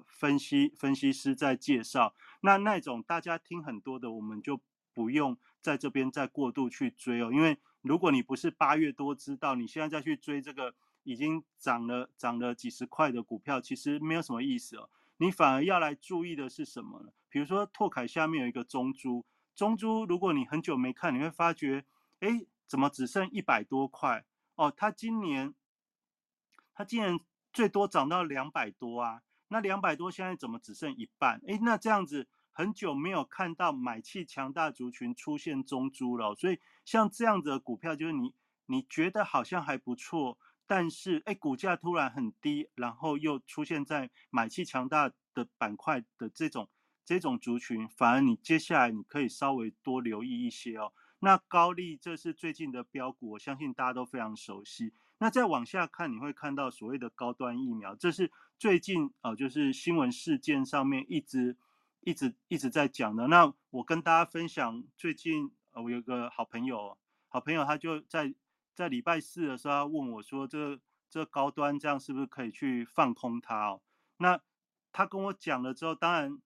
[SPEAKER 3] 分析分析师在介绍，那那种大家听很多的，我们就不用在这边再过度去追哦，因为如果你不是八月多知道，你现在再去追这个。已经涨了涨了几十块的股票，其实没有什么意思哦。你反而要来注意的是什么呢？比如说拓凯下面有一个中珠，中珠如果你很久没看，你会发觉，哎，怎么只剩一百多块？哦，它今年它今年最多涨到两百多啊。那两百多现在怎么只剩一半？哎，那这样子很久没有看到买气强大族群出现中珠了。所以像这样子的股票，就是你你觉得好像还不错。但是，哎，股价突然很低，然后又出现在买气强大的板块的这种这种族群，反而你接下来你可以稍微多留意一些哦。那高利这是最近的标股，我相信大家都非常熟悉。那再往下看，你会看到所谓的高端疫苗，这是最近呃就是新闻事件上面一直一直一直在讲的。那我跟大家分享，最近呃我有个好朋友，好朋友他就在。在礼拜四的时候，他问我说：“这这高端这样是不是可以去放空它？”哦，那他跟我讲了之后，当然，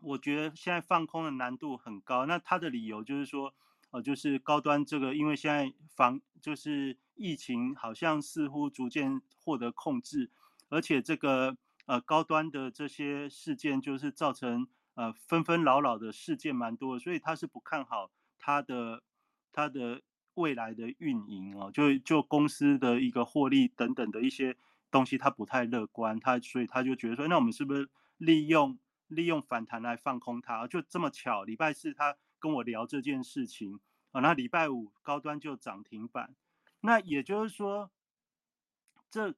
[SPEAKER 3] 我觉得现在放空的难度很高。那他的理由就是说，呃，就是高端这个，因为现在防就是疫情好像似乎逐渐获得控制，而且这个呃高端的这些事件就是造成呃纷纷扰扰的事件蛮多，所以他是不看好他的他的。未来的运营哦，就就公司的一个获利等等的一些东西，他不太乐观，他所以他就觉得说，那我们是不是利用利用反弹来放空它？就这么巧，礼拜四他跟我聊这件事情啊，那礼拜五高端就涨停板，那也就是说，这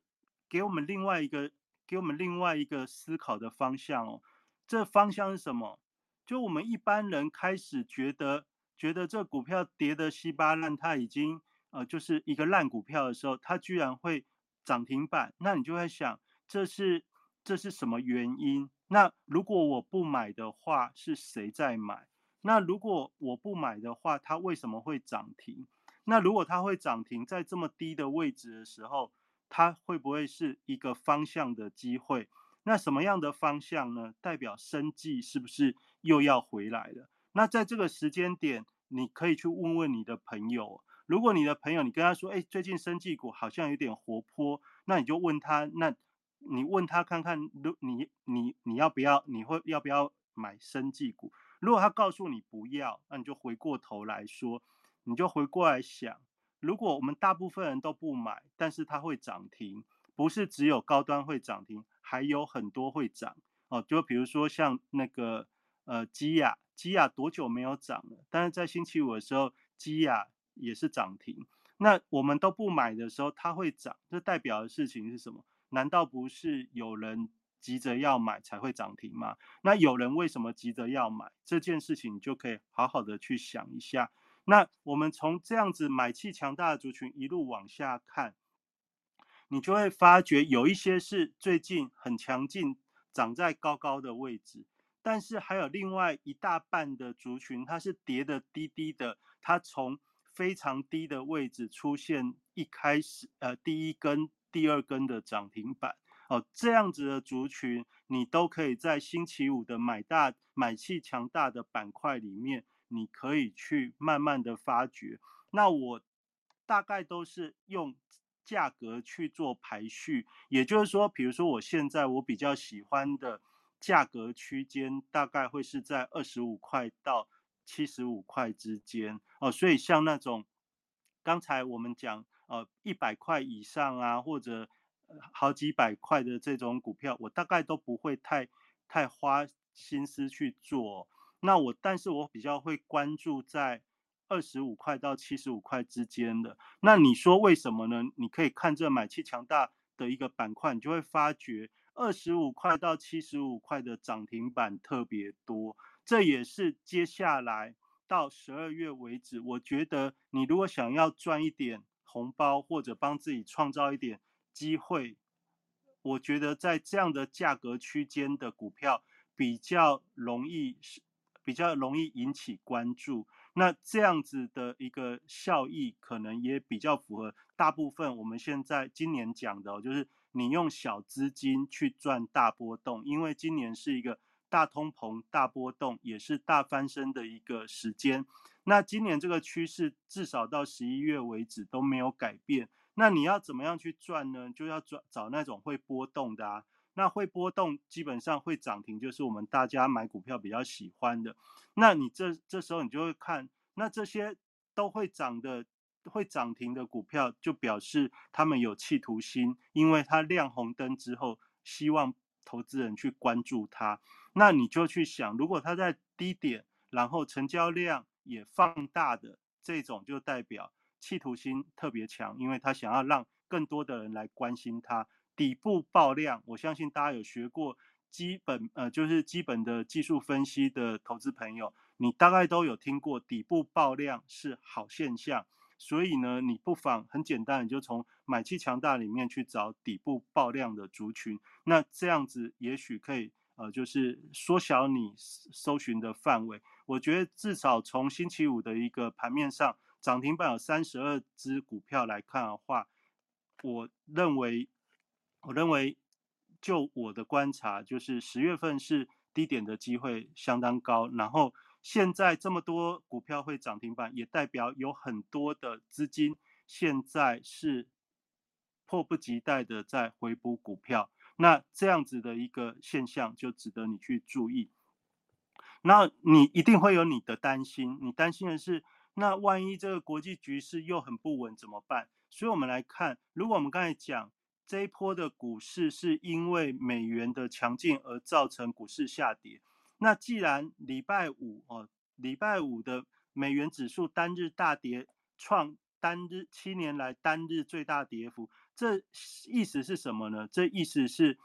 [SPEAKER 3] 给我们另外一个给我们另外一个思考的方向哦，这方向是什么？就我们一般人开始觉得。觉得这股票跌得稀巴烂，它已经呃就是一个烂股票的时候，它居然会涨停板，那你就会想，这是这是什么原因？那如果我不买的话，是谁在买？那如果我不买的话，它为什么会涨停？那如果它会涨停在这么低的位置的时候，它会不会是一个方向的机会？那什么样的方向呢？代表生计是不是又要回来了？那在这个时间点，你可以去问问你的朋友。如果你的朋友，你跟他说，哎，最近生技股好像有点活泼，那你就问他，那你问他看看，如你你你要不要，你会要不要买生技股？如果他告诉你不要，那你就回过头来说，你就回过来想，如果我们大部分人都不买，但是它会涨停，不是只有高端会涨停，还有很多会涨哦。就比如说像那个呃基亚，基亚多久没有涨了？但是在星期五的时候，基亚也是涨停。那我们都不买的时候，它会涨，这代表的事情是什么？难道不是有人？急着要买才会涨停吗？那有人为什么急着要买这件事情，就可以好好的去想一下。那我们从这样子买气强大的族群一路往下看，你就会发觉有一些是最近很强劲，长在高高的位置，但是还有另外一大半的族群，它是跌的低低的，它从非常低的位置出现一开始呃第一根、第二根的涨停板。哦，这样子的族群，你都可以在星期五的买大买气强大的板块里面，你可以去慢慢的发掘。那我大概都是用价格去做排序，也就是说，比如说我现在我比较喜欢的价格区间，大概会是在二十五块到七十五块之间。哦，所以像那种刚才我们讲，呃，一百块以上啊，或者好几百块的这种股票，我大概都不会太太花心思去做。那我，但是我比较会关注在二十五块到七十五块之间的。那你说为什么呢？你可以看这买气强大的一个板块，你就会发觉二十五块到七十五块的涨停板特别多。这也是接下来到十二月为止，我觉得你如果想要赚一点红包，或者帮自己创造一点。机会，我觉得在这样的价格区间的股票比较容易是比较容易引起关注。那这样子的一个效益，可能也比较符合大部分我们现在今年讲的，就是你用小资金去赚大波动，因为今年是一个大通膨、大波动，也是大翻身的一个时间。那今年这个趋势至少到十一月为止都没有改变。那你要怎么样去赚呢？就要找找那种会波动的啊。那会波动，基本上会涨停，就是我们大家买股票比较喜欢的。那你这这时候你就会看，那这些都会涨的、会涨停的股票，就表示他们有企图心，因为它亮红灯之后，希望投资人去关注它。那你就去想，如果它在低点，然后成交量也放大的这种，就代表。企图心特别强，因为他想要让更多的人来关心它。底部爆量，我相信大家有学过基本呃，就是基本的技术分析的投资朋友，你大概都有听过底部爆量是好现象。所以呢，你不妨很简单，你就从买气强大里面去找底部爆量的族群。那这样子也许可以呃，就是缩小你搜寻的范围。我觉得至少从星期五的一个盘面上。涨停板有三十二只股票来看的话，我认为，我认为就我的观察，就是十月份是低点的机会相当高。然后现在这么多股票会涨停板，也代表有很多的资金现在是迫不及待的在回补股票。那这样子的一个现象就值得你去注意。那你一定会有你的担心，你担心的是。那万一这个国际局势又很不稳怎么办？所以，我们来看，如果我们刚才讲这一波的股市是因为美元的强劲而造成股市下跌，那既然礼拜五哦，礼拜五的美元指数单日大跌，创单日七年来单日最大跌幅，这意思是什么呢？这意思是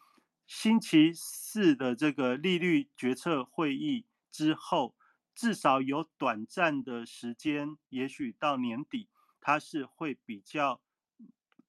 [SPEAKER 3] 星期四的这个利率决策会议之后。至少有短暂的时间，也许到年底，它是会比较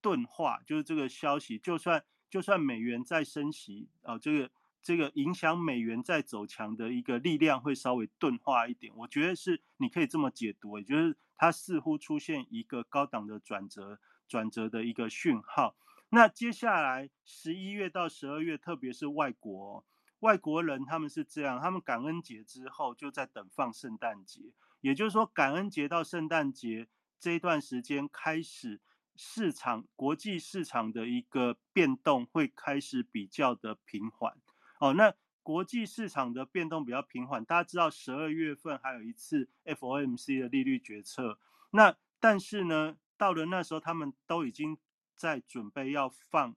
[SPEAKER 3] 钝化。就是这个消息，就算就算美元再升息，啊，这个这个影响美元在走强的一个力量会稍微钝化一点。我觉得是你可以这么解读，也就是它似乎出现一个高档的转折，转折的一个讯号。那接下来十一月到十二月，特别是外国。外国人他们是这样，他们感恩节之后就在等放圣诞节，也就是说感恩节到圣诞节这一段时间开始，市场国际市场的一个变动会开始比较的平缓。哦，那国际市场的变动比较平缓。大家知道十二月份还有一次 FOMC 的利率决策，那但是呢，到了那时候他们都已经在准备要放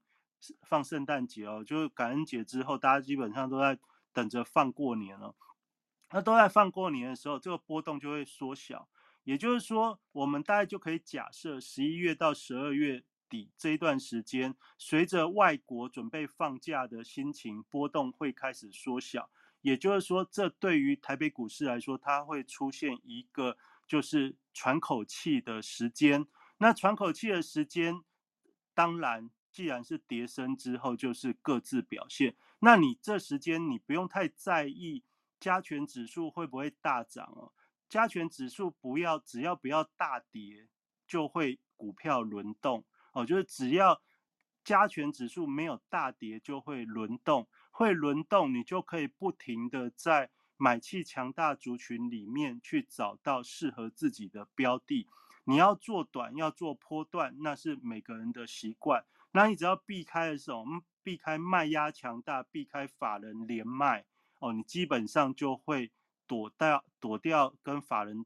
[SPEAKER 3] 放圣诞节哦，就是感恩节之后，大家基本上都在等着放过年了。那都在放过年的时候，这个波动就会缩小。也就是说，我们大概就可以假设十一月到十二月底这一段时间，随着外国准备放假的心情，波动会开始缩小。也就是说，这对于台北股市来说，它会出现一个就是喘口气的时间。那喘口气的时间，当然，既然是跌升之后，就是各自表现。那你这时间你不用太在意加权指数会不会大涨哦。加权指数不要，只要不要大跌，就会股票轮动哦。就是只要加权指数没有大跌，就会轮动，会轮动，你就可以不停的在买气强大族群里面去找到适合自己的标的。你要做短，要做波段，那是每个人的习惯。那你只要避开的时候，避开卖压强大，避开法人连卖哦，你基本上就会。躲掉躲掉跟法人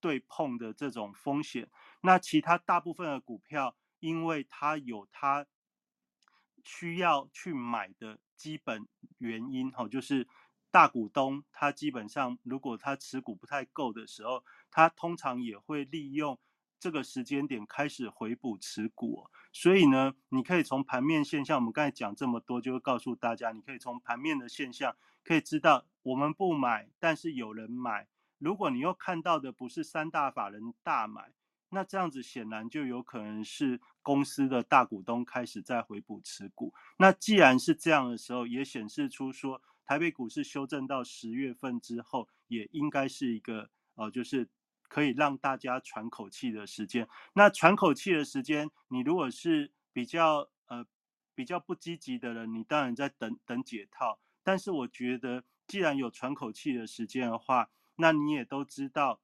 [SPEAKER 3] 对碰的这种风险，那其他大部分的股票，因为它有它需要去买的基本原因，哈，就是大股东他基本上如果他持股不太够的时候，他通常也会利用这个时间点开始回补持股，所以呢，你可以从盘面现象，我们刚才讲这么多，就会告诉大家，你可以从盘面的现象。可以知道，我们不买，但是有人买。如果你又看到的不是三大法人大买，那这样子显然就有可能是公司的大股东开始在回补持股。那既然是这样的时候，也显示出说，台北股市修正到十月份之后，也应该是一个呃，就是可以让大家喘口气的时间。那喘口气的时间，你如果是比较呃比较不积极的人，你当然在等等解套。但是我觉得，既然有喘口气的时间的话，那你也都知道，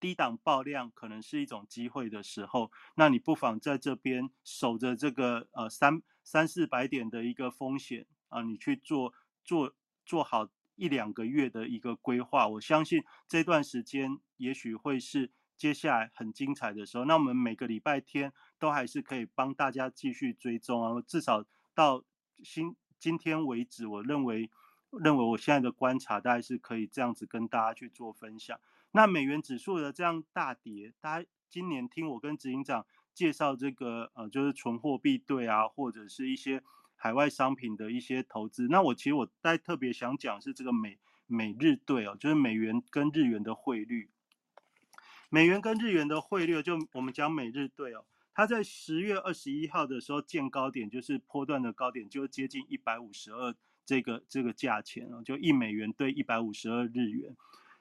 [SPEAKER 3] 低档爆量可能是一种机会的时候，那你不妨在这边守着这个呃三三四百点的一个风险啊，你去做做做好一两个月的一个规划。我相信这段时间也许会是接下来很精彩的时候。那我们每个礼拜天都还是可以帮大家继续追踪啊，至少到新。今天为止，我认为，认为我现在的观察大概是可以这样子跟大家去做分享。那美元指数的这样大跌，大家今年听我跟执行长介绍这个呃，就是纯货币对啊，或者是一些海外商品的一些投资。那我其实我在特别想讲是这个美美日对哦，就是美元跟日元的汇率，美元跟日元的汇率，就我们讲美日对哦。它在十月二十一号的时候见高点，就是波段的高点，就接近一百五十二这个这个价钱啊，就一美元兑一百五十二日元。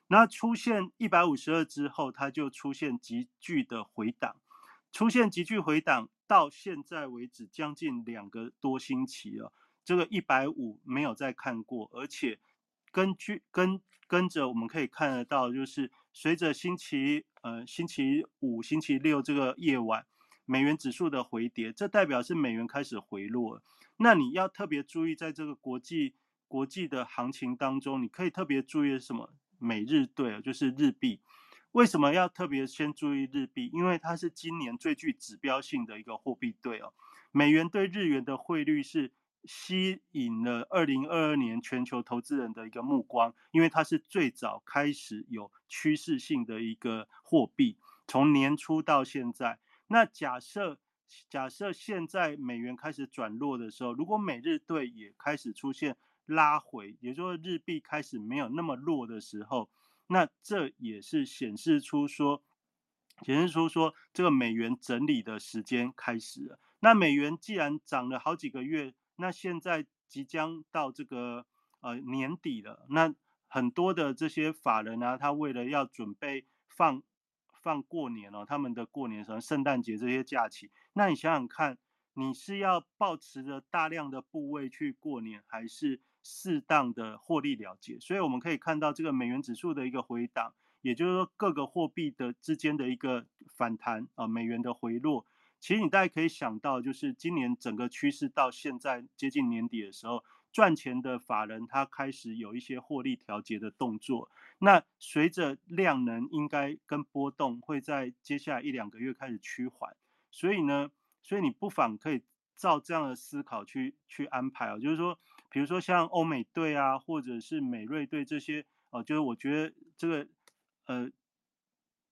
[SPEAKER 3] 那出现一百五十二之后，它就出现急剧的回档，出现急剧回档，到现在为止将近两个多星期了，这个一百五没有再看过，而且根据跟跟着我们可以看得到，就是随着星期呃星期五、星期六这个夜晚。美元指数的回跌，这代表是美元开始回落。那你要特别注意，在这个国际国际的行情当中，你可以特别注意什么？美日对，就是日币。为什么要特别先注意日币？因为它是今年最具指标性的一个货币对哦。美元对日元的汇率是吸引了二零二二年全球投资人的一个目光，因为它是最早开始有趋势性的一个货币，从年初到现在。那假设假设现在美元开始转弱的时候，如果美日对也开始出现拉回，也就是说日币开始没有那么弱的时候，那这也是显示出说，显示出说这个美元整理的时间开始了。那美元既然涨了好几个月，那现在即将到这个呃年底了，那很多的这些法人啊，他为了要准备放。放过年哦，他们的过年什么圣诞节这些假期，那你想想看，你是要保持着大量的部位去过年，还是适当的获利了结？所以我们可以看到这个美元指数的一个回档，也就是说各个货币的之间的一个反弹啊，美元的回落。其实你大家可以想到，就是今年整个趋势到现在接近年底的时候，赚钱的法人他开始有一些获利调节的动作。那随着量能应该跟波动会在接下来一两个月开始趋缓，所以呢，所以你不妨可以照这样的思考去去安排哦，就是说，比如说像欧美队啊，或者是美瑞队这些哦，就是我觉得这个呃，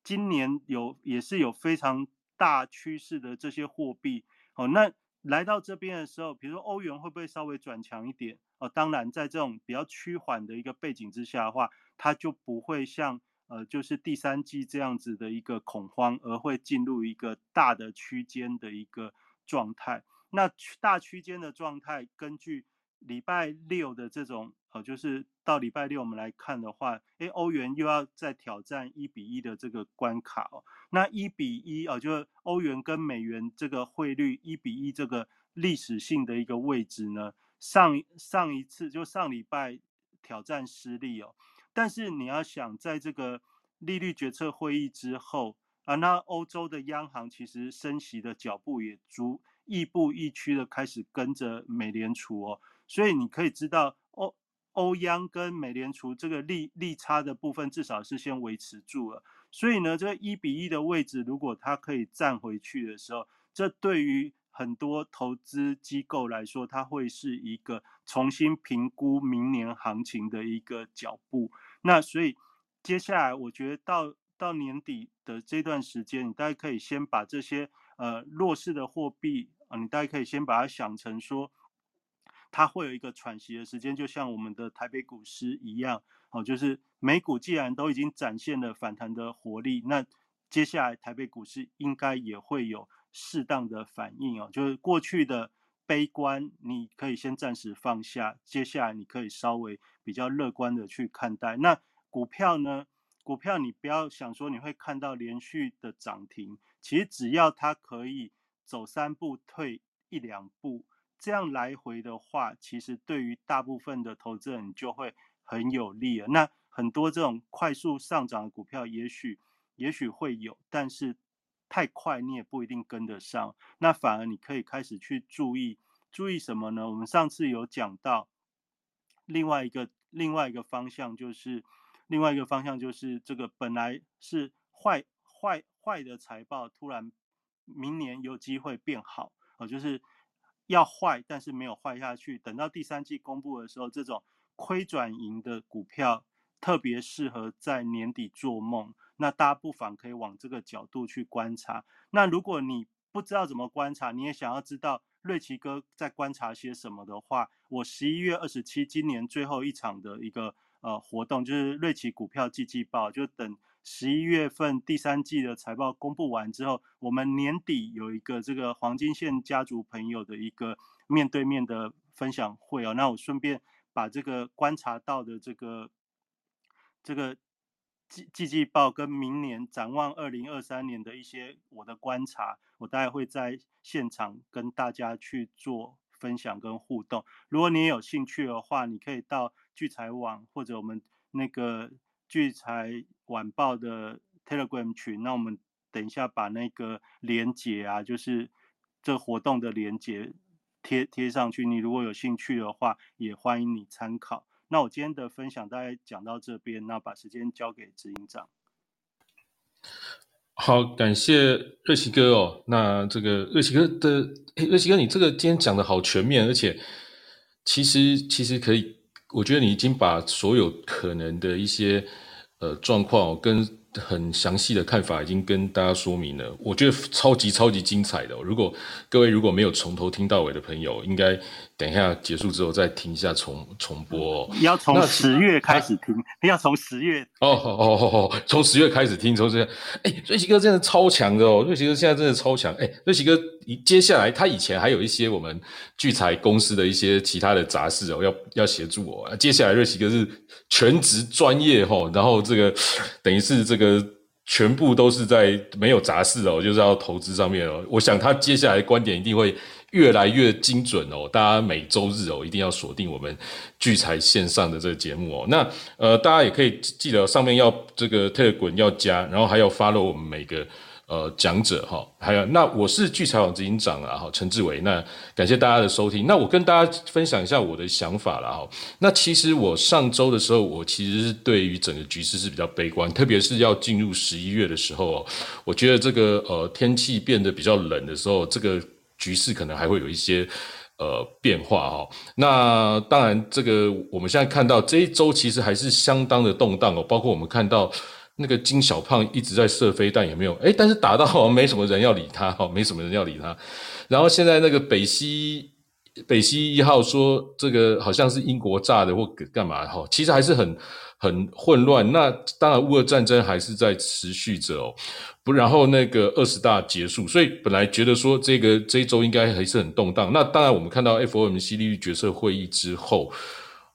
[SPEAKER 3] 今年有也是有非常大趋势的这些货币哦，那来到这边的时候，比如说欧元会不会稍微转强一点？哦，当然在这种比较趋缓的一个背景之下的话。它就不会像呃，就是第三季这样子的一个恐慌，而会进入一个大的区间的一个状态。那大区间的状态，根据礼拜六的这种好，就是到礼拜六我们来看的话，诶，欧元又要再挑战一比一的这个关卡哦。那一比一啊，就是欧元跟美元这个汇率一比一这个历史性的一个位置呢，上上一次就上礼拜挑战失利哦。但是你要想，在这个利率决策会议之后啊，那欧洲的央行其实升息的脚步也逐亦步亦趋的开始跟着美联储哦，所以你可以知道欧欧央跟美联储这个利利差的部分至少是先维持住了，所以呢，这个一比一的位置如果它可以站回去的时候，这对于很多投资机构来说，它会是一个重新评估明年行情的一个脚步。那所以接下来，我觉得到到年底的这段时间，你大概可以先把这些呃弱势的货币啊，你大概可以先把它想成说，它会有一个喘息的时间，就像我们的台北股市一样，哦，就是美股既然都已经展现了反弹的活力，那接下来台北股市应该也会有适当的反应哦，就是过去的。悲观，你可以先暂时放下，接下来你可以稍微比较乐观的去看待。那股票呢？股票你不要想说你会看到连续的涨停，其实只要它可以走三步退一两步，这样来回的话，其实对于大部分的投资人就会很有利了。那很多这种快速上涨的股票，也许也许会有，但是。太快你也不一定跟得上，那反而你可以开始去注意注意什么呢？我们上次有讲到另外一个另外一个方向，就是另外一个方向就是这个本来是坏坏坏的财报，突然明年有机会变好哦，就是要坏但是没有坏下去，等到第三季公布的时候，这种亏转盈的股票特别适合在年底做梦。那大家不妨可以往这个角度去观察。那如果你不知道怎么观察，你也想要知道瑞奇哥在观察些什么的话，我十一月二十七今年最后一场的一个呃活动，就是瑞奇股票季季报，就等十一月份第三季的财报公布完之后，我们年底有一个这个黄金线家族朋友的一个面对面的分享会哦。那我顺便把这个观察到的这个这个。季季季报跟明年展望二零二三年的一些我的观察，我大概会在现场跟大家去做分享跟互动。如果你有兴趣的话，你可以到聚财网或者我们那个聚财晚报的 Telegram 群，那我们等一下把那个连接啊，就是这活动的连接贴贴上去。你如果有兴趣的话，也欢迎你参考。那我今天的分享大概讲到这边，那把时间交给执行长。
[SPEAKER 1] 好，感谢瑞奇哥哦。那这个瑞奇哥的，瑞奇哥，你这个今天讲的好全面，而且其实其实可以，我觉得你已经把所有可能的一些呃状况跟。很详细的看法已经跟大家说明了，我觉得超级超级精彩的。如果各位如果没有从头听到尾的朋友，应该等一下结束之后再听一下重重播。
[SPEAKER 3] 要从十月开始听，要从十月
[SPEAKER 1] 哦哦哦哦，从十月开始听，从这哎，瑞奇哥真的超强的哦，瑞奇哥现在真的超强。哎，瑞奇哥，接下来他以前还有一些我们聚财公司的一些其他的杂事哦，要要协助我。接下来瑞奇哥是全职专业哈，然后这个等于是这。个个全部都是在没有杂事哦，就是要投资上面哦。我想他接下来观点一定会越来越精准哦。大家每周日哦一定要锁定我们聚财线上的这个节目哦。那呃，大家也可以记得上面要这个特滚要加，然后还要 follow 我们每个呃讲者哈，还有那我是聚财网执行长啊哈，陈志伟。那感谢大家的收听。那我跟大家分享一下我的想法了哈。那其实我上周的时候，我其实是对于整个局势是比较悲观，特别是要进入十一月的时候，我觉得这个呃天气变得比较冷的时候，这个局势可能还会有一些。呃，变化哈，那当然，这个我们现在看到这一周其实还是相当的动荡哦，包括我们看到那个金小胖一直在射飞弹，有没有？诶，但是打到好像没什么人要理他哈，没什么人要理他。然后现在那个北溪北溪一号说这个好像是英国炸的或干嘛哈，其实还是很。很混乱，那当然乌俄战争还是在持续着哦，不，然后那个二十大结束，所以本来觉得说这个这一周应该还是很动荡。那当然我们看到 FOMC 利率决策会议之后，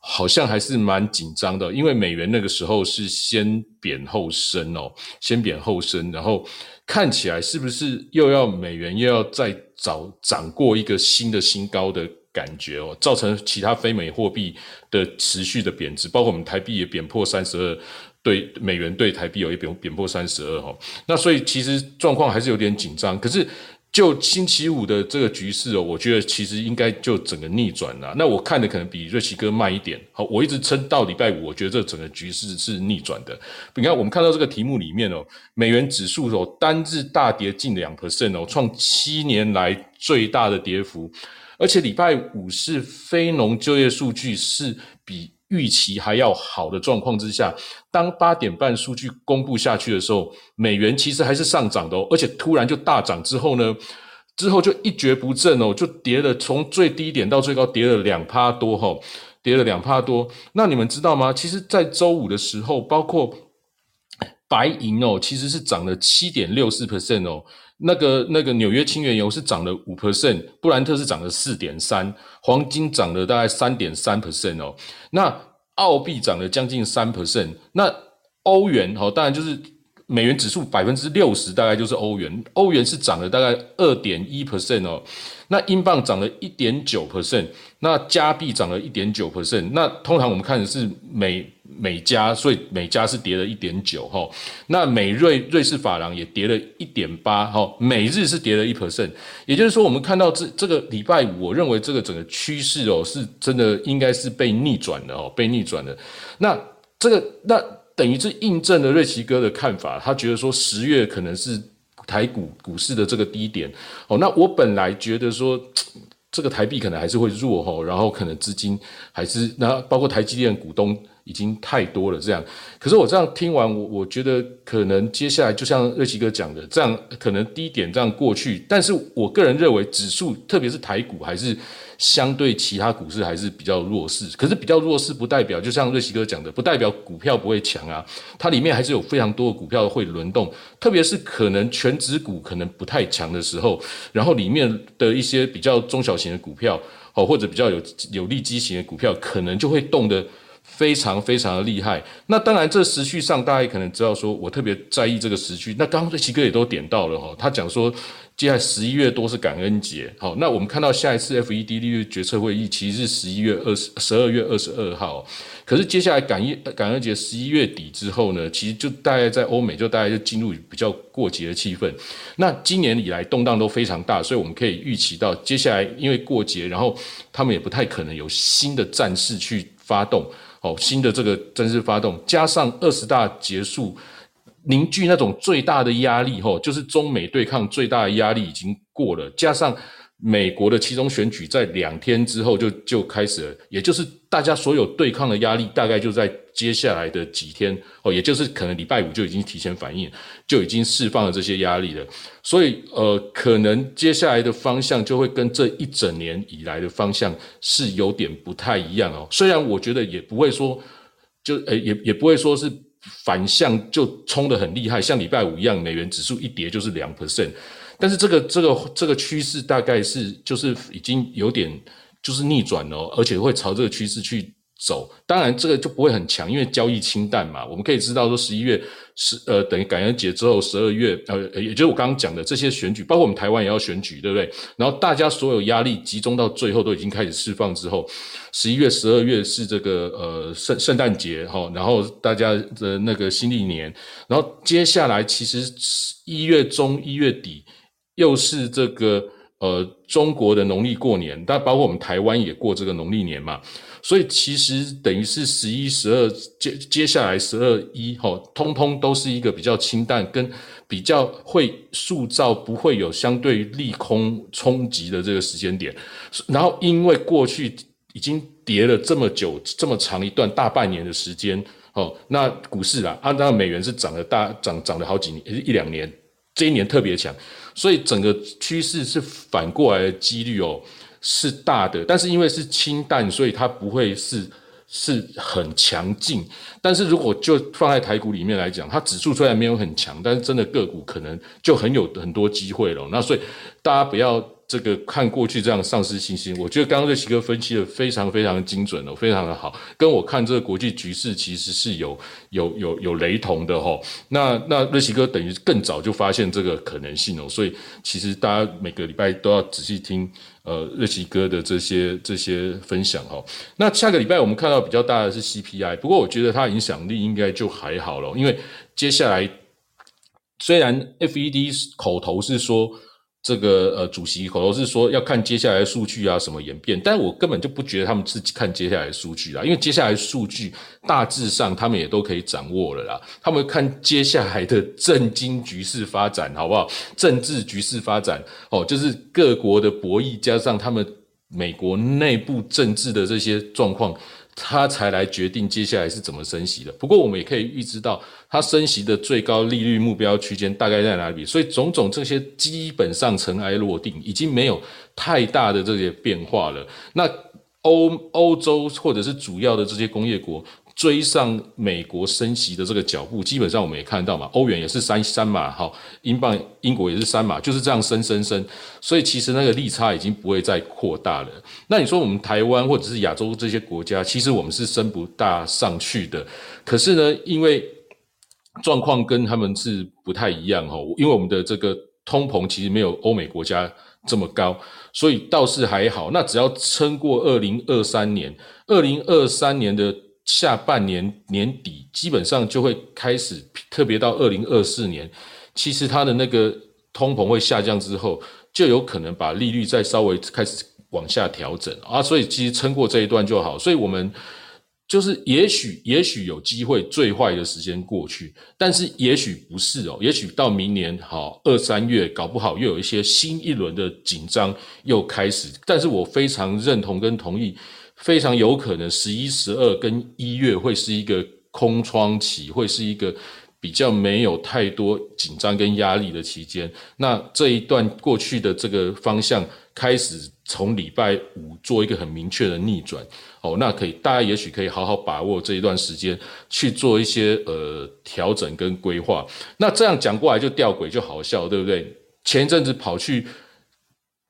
[SPEAKER 1] 好像还是蛮紧张的，因为美元那个时候是先贬后升哦，先贬后升，然后看起来是不是又要美元又要再找涨过一个新的新高的？感觉哦，造成其他非美货币的持续的贬值，包括我们台币也贬破三十二，对美元对台币有一贬贬破三十二哈。那所以其实状况还是有点紧张。可是就星期五的这个局势哦，我觉得其实应该就整个逆转了。那我看的可能比瑞奇哥慢一点。好，我一直撑到礼拜五，我觉得这整个局势是逆转的。你看，我们看到这个题目里面哦，美元指数哦单日大跌近两 percent 哦，创七年来最大的跌幅。而且礼拜五是非农就业数据是比预期还要好的状况之下，当八点半数据公布下去的时候，美元其实还是上涨的哦，而且突然就大涨之后呢，之后就一蹶不振哦，就跌了，从最低点到最高跌了两趴多哈，跌了两趴多。那你们知道吗？其实，在周五的时候，包括白银哦，其实是涨了七点六四 percent 哦。那个那个纽约轻原油是涨了五 percent，布兰特是涨了四点三，黄金涨了大概三点三 percent 哦。那澳币涨了将近三 percent，那欧元哦，当然就是美元指数百分之六十，大概就是欧元，欧元是涨了大概二点一 percent 哦。那英镑涨了一点九 percent，那加币涨了一点九 percent。那通常我们看的是美美加，所以美加是跌了一点九哈。那美瑞瑞士法郎也跌了一点八哈，美日是跌了一 percent。也就是说，我们看到这这个礼拜五，我认为这个整个趋势哦，是真的应该是被逆转的哦，被逆转的。那这个那等于是印证了瑞奇哥的看法，他觉得说十月可能是。台股股市的这个低点，哦，那我本来觉得说，这个台币可能还是会弱哈，然后可能资金还是那包括台积电股东。已经太多了，这样。可是我这样听完，我我觉得可能接下来就像瑞奇哥讲的，这样可能低点这样过去。但是我个人认为，指数特别是台股还是相对其他股市还是比较弱势。可是比较弱势不代表，就像瑞奇哥讲的，不代表股票不会强啊。它里面还是有非常多的股票会轮动，特别是可能全指股可能不太强的时候，然后里面的一些比较中小型的股票哦，或者比较有有利基型的股票，可能就会动的。非常非常的厉害。那当然，这时序上大家可能知道，说我特别在意这个时序。那刚刚这七哥也都点到了哈，他讲说，接下来十一月多是感恩节。好，那我们看到下一次 FED 利率决策会议其实是十一月二十十二月二十二号。可是接下来感恩感恩节十一月底之后呢，其实就大概在欧美就大概就进入比较过节的气氛。那今年以来动荡都非常大，所以我们可以预期到接下来因为过节，然后他们也不太可能有新的战事去发动。哦，新的这个正式发动，加上二十大结束，凝聚那种最大的压力，吼，就是中美对抗最大的压力已经过了，加上。美国的其中选举在两天之后就就开始了，也就是大家所有对抗的压力大概就在接下来的几天哦，也就是可能礼拜五就已经提前反应，就已经释放了这些压力了。所以呃，可能接下来的方向就会跟这一整年以来的方向是有点不太一样哦。虽然我觉得也不会说就呃也也不会说是反向就冲的很厉害，像礼拜五一样，美元指数一跌就是两 percent。但是这个这个这个趋势大概是就是已经有点就是逆转了，而且会朝这个趋势去走，当然这个就不会很强，因为交易清淡嘛。我们可以知道说，十一月十呃，等于感恩节之后，十二月呃，也就是我刚刚讲的这些选举，包括我们台湾也要选举，对不对？然后大家所有压力集中到最后都已经开始释放之后，十一月、十二月是这个呃圣圣诞节哈，然后大家的那个新历年，然后接下来其实一月中、一月底又是这个呃中国的农历过年，但包括我们台湾也过这个农历年嘛。所以其实等于是十一、十二接接下来十二一哈，通通都是一个比较清淡，跟比较会塑造不会有相对利空冲击的这个时间点。然后因为过去已经跌了这么久、这么长一段大半年的时间哦，那股市啊，按照美元是涨了大涨涨了好几年一两年，这一年特别强，所以整个趋势是反过来的几率哦。是大的，但是因为是清淡，所以它不会是是很强劲。但是如果就放在台股里面来讲，它指数虽然没有很强，但是真的个股可能就很有很多机会了。那所以大家不要这个看过去这样丧失信心。我觉得刚刚瑞奇哥分析的非常非常精准哦，非常的好，跟我看这个国际局势其实是有有有有雷同的哈。那那瑞奇哥等于更早就发现这个可能性哦，所以其实大家每个礼拜都要仔细听。呃，瑞奇哥的这些这些分享哈，那下个礼拜我们看到比较大的是 CPI，不过我觉得它影响力应该就还好了，因为接下来虽然 FED 口头是说。这个呃，主席口头是说要看接下来的数据啊，什么演变，但我根本就不觉得他们是看接下来的数据啦，因为接下来数据大致上他们也都可以掌握了啦，他们看接下来的政经局势发展好不好？政治局势发展哦，就是各国的博弈加上他们美国内部政治的这些状况。他才来决定接下来是怎么升息的。不过我们也可以预知到，它升息的最高利率目标区间大概在哪里。所以种种这些基本上尘埃落定，已经没有太大的这些变化了。那欧欧洲或者是主要的这些工业国。追上美国升息的这个脚步，基本上我们也看到嘛，欧元也是三三码，哈，英镑英国也是三码，就是这样升升升，所以其实那个利差已经不会再扩大了。那你说我们台湾或者是亚洲这些国家，其实我们是升不大上去的，可是呢，因为状况跟他们是不太一样哈，因为我们的这个通膨其实没有欧美国家这么高，所以倒是还好。那只要撑过二零二三年，二零二三年的。下半年年底基本上就会开始，特别到二零二四年，其实它的那个通膨会下降之后，就有可能把利率再稍微开始往下调整啊，所以其实撑过这一段就好。所以我们就是也许也许有机会最坏的时间过去，但是也许不是哦，也许到明年好二三月搞不好又有一些新一轮的紧张又开始，但是我非常认同跟同意。非常有可能十一、十二跟一月会是一个空窗期，会是一个比较没有太多紧张跟压力的期间。那这一段过去的这个方向开始从礼拜五做一个很明确的逆转哦，那可以大家也许可以好好把握这一段时间去做一些呃调整跟规划。那这样讲过来就吊诡就好笑，对不对？前一阵子跑去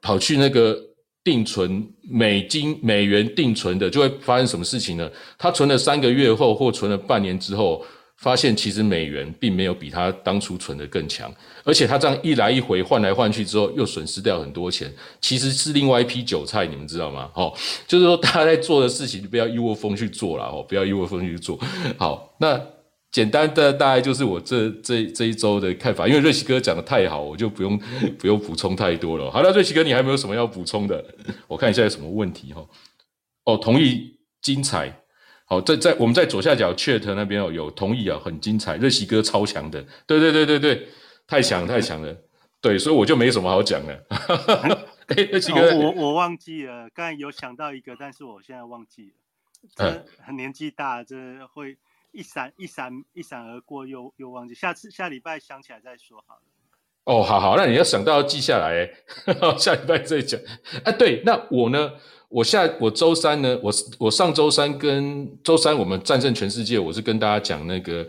[SPEAKER 1] 跑去那个。定存美金美元定存的就会发生什么事情呢？他存了三个月后或存了半年之后，发现其实美元并没有比他当初存的更强，而且他这样一来一回换来换去之后，又损失掉很多钱，其实是另外一批韭菜，你们知道吗？哦，就是说大家在做的事情，不要一窝蜂去做了哦，不要一窝蜂去做。好，那。简单的大概就是我这这这一周的看法，因为瑞奇哥讲的太好，我就不用 不用补充太多了。好了，瑞奇哥，你还没有什么要补充的？我看一下有什么问题哈。哦，同意，精彩。好，在在我们在左下角 chat 那边哦，有同意啊，很精彩。瑞奇哥超强的，对对对对对，太强太强了。对，所以我就没什么好讲了。
[SPEAKER 3] 哎，瑞奇哥，我我忘记了，刚才有想到一个，但是我现在忘记了。很年纪大，这会。一闪一闪一闪而过，又又忘记。下次下礼拜想起来再说好了。
[SPEAKER 1] 哦，好好，那你要想到要记下来，下礼拜再讲。哎，对，那我呢？我下我周三呢？我我上周三跟周三我们战胜全世界，我是跟大家讲那个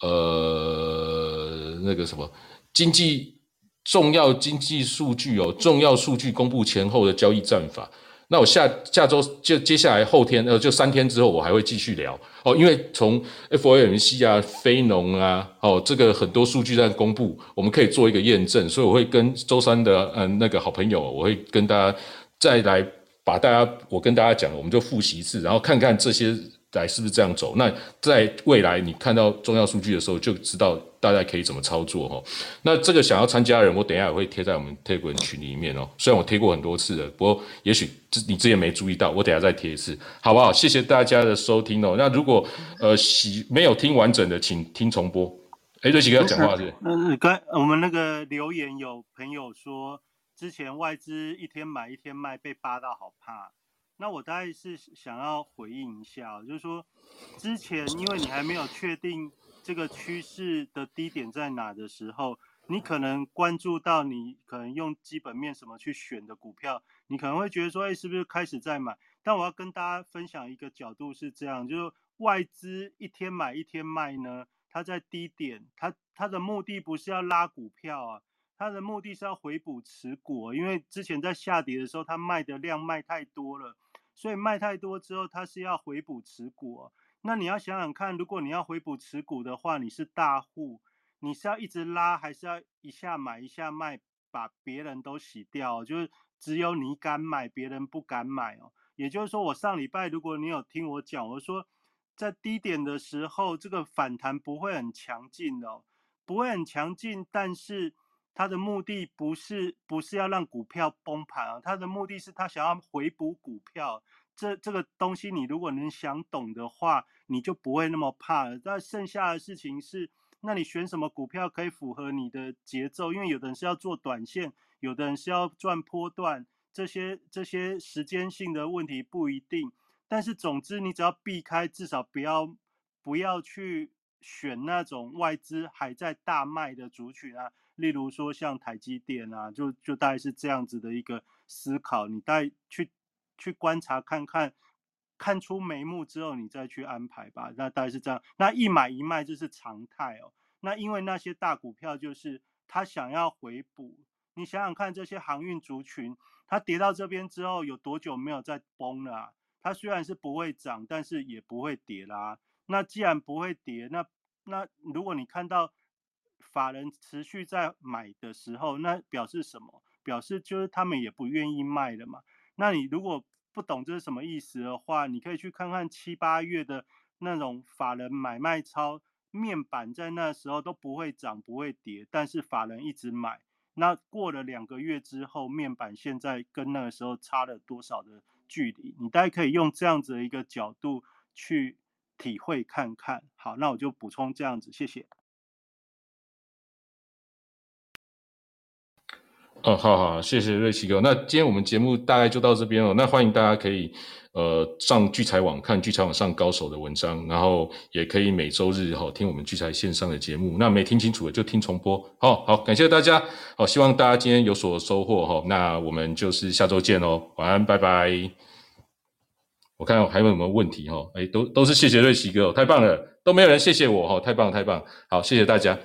[SPEAKER 1] 呃那个什么经济重要经济数据哦，重要数据公布前后的交易战法。那我下下周就接下来后天呃就三天之后我还会继续聊哦，因为从 FOMC 啊、非农啊，哦这个很多数据在公布，我们可以做一个验证，所以我会跟周三的嗯那个好朋友，我会跟大家再来把大家我跟大家讲，我们就复习一次，然后看看这些。来是不是这样走？那在未来你看到重要数据的时候，就知道大家可以怎么操作哈。那这个想要参加的人，我等一下也会贴在我们 Telegram 群里面哦。虽然我贴过很多次了，不过也许你之前没注意到，我等下再贴一次，好不好？谢谢大家的收听哦。那如果呃喜没有听完整的，请听重播。哎，瑞奇哥要讲话是？
[SPEAKER 3] 嗯，刚我们那个留言有朋友说，之前外资一天买一天卖，被扒到好怕。那我大概是想要回应一下，就是说，之前因为你还没有确定这个趋势的低点在哪的时候，你可能关注到你可能用基本面什么去选的股票，你可能会觉得说，哎，是不是开始在买？但我要跟大家分享一个角度是这样，就是外资一天买一天卖呢，它在低点，它它的目的不是要拉股票啊。它的目的是要回补持股，因为之前在下跌的时候，它卖的量卖太多了，所以卖太多之后，它是要回补持股。那你要想想看，如果你要回补持股的话，你是大户，你是要一直拉，还是要一下买一下卖，把别人都洗掉？就是只有你敢买，别人不敢买哦。也就是说，我上礼拜如果你有听我讲，我说在低点的时候，这个反弹不会很强劲哦，不会很强劲，但是。他的目的不是不是要让股票崩盘啊，他的目的是他想要回补股票。这这个东西你如果能想懂的话，你就不会那么怕了。那剩下的事情是，那你选什么股票可以符合你的节奏？因为有的人是要做短线，有的人是要赚波段，这些这些时间性的问题不一定。但是总之，你只要避开，至少不要不要去选那种外资还在大卖的族群啊。例如说像台积电啊，就就大概是这样子的一个思考，你带去去观察看看，看出眉目之后，你再去安排吧。那大概是这样，那一买一卖这是常态哦。那因为那些大股票就是他想要回补，你想想看，这些航运族群，它跌到这边之后有多久没有再崩了？它虽然是不会涨，但是也不会跌啦。那既然不会跌，那那如果你看到。法人持续在买的时候，那表示什么？表示就是他们也不愿意卖了嘛。那你如果不懂这是什么意思的话，你可以去看看七八月的那种法人买卖超面板，在那时候都不会涨不会跌，但是法人一直买。那过了两个月之后，面板现在跟那个时候差了多少的距离？你大家可以用这样子的一个角度去体会看看。好，那我就补充这样子，谢谢。
[SPEAKER 1] 哦，好好，谢谢瑞奇哥。那今天我们节目大概就到这边了。那欢迎大家可以呃上聚财网看聚财网上高手的文章，然后也可以每周日哈听我们聚财线上的节目。那没听清楚的就听重播。好好，感谢大家。好，希望大家今天有所收获哈。那我们就是下周见哦。晚安，拜拜。我看还有没有问题哈？哎，都都是谢谢瑞奇哥，太棒了，都没有人谢谢我哈，太棒太棒。好，谢谢大家。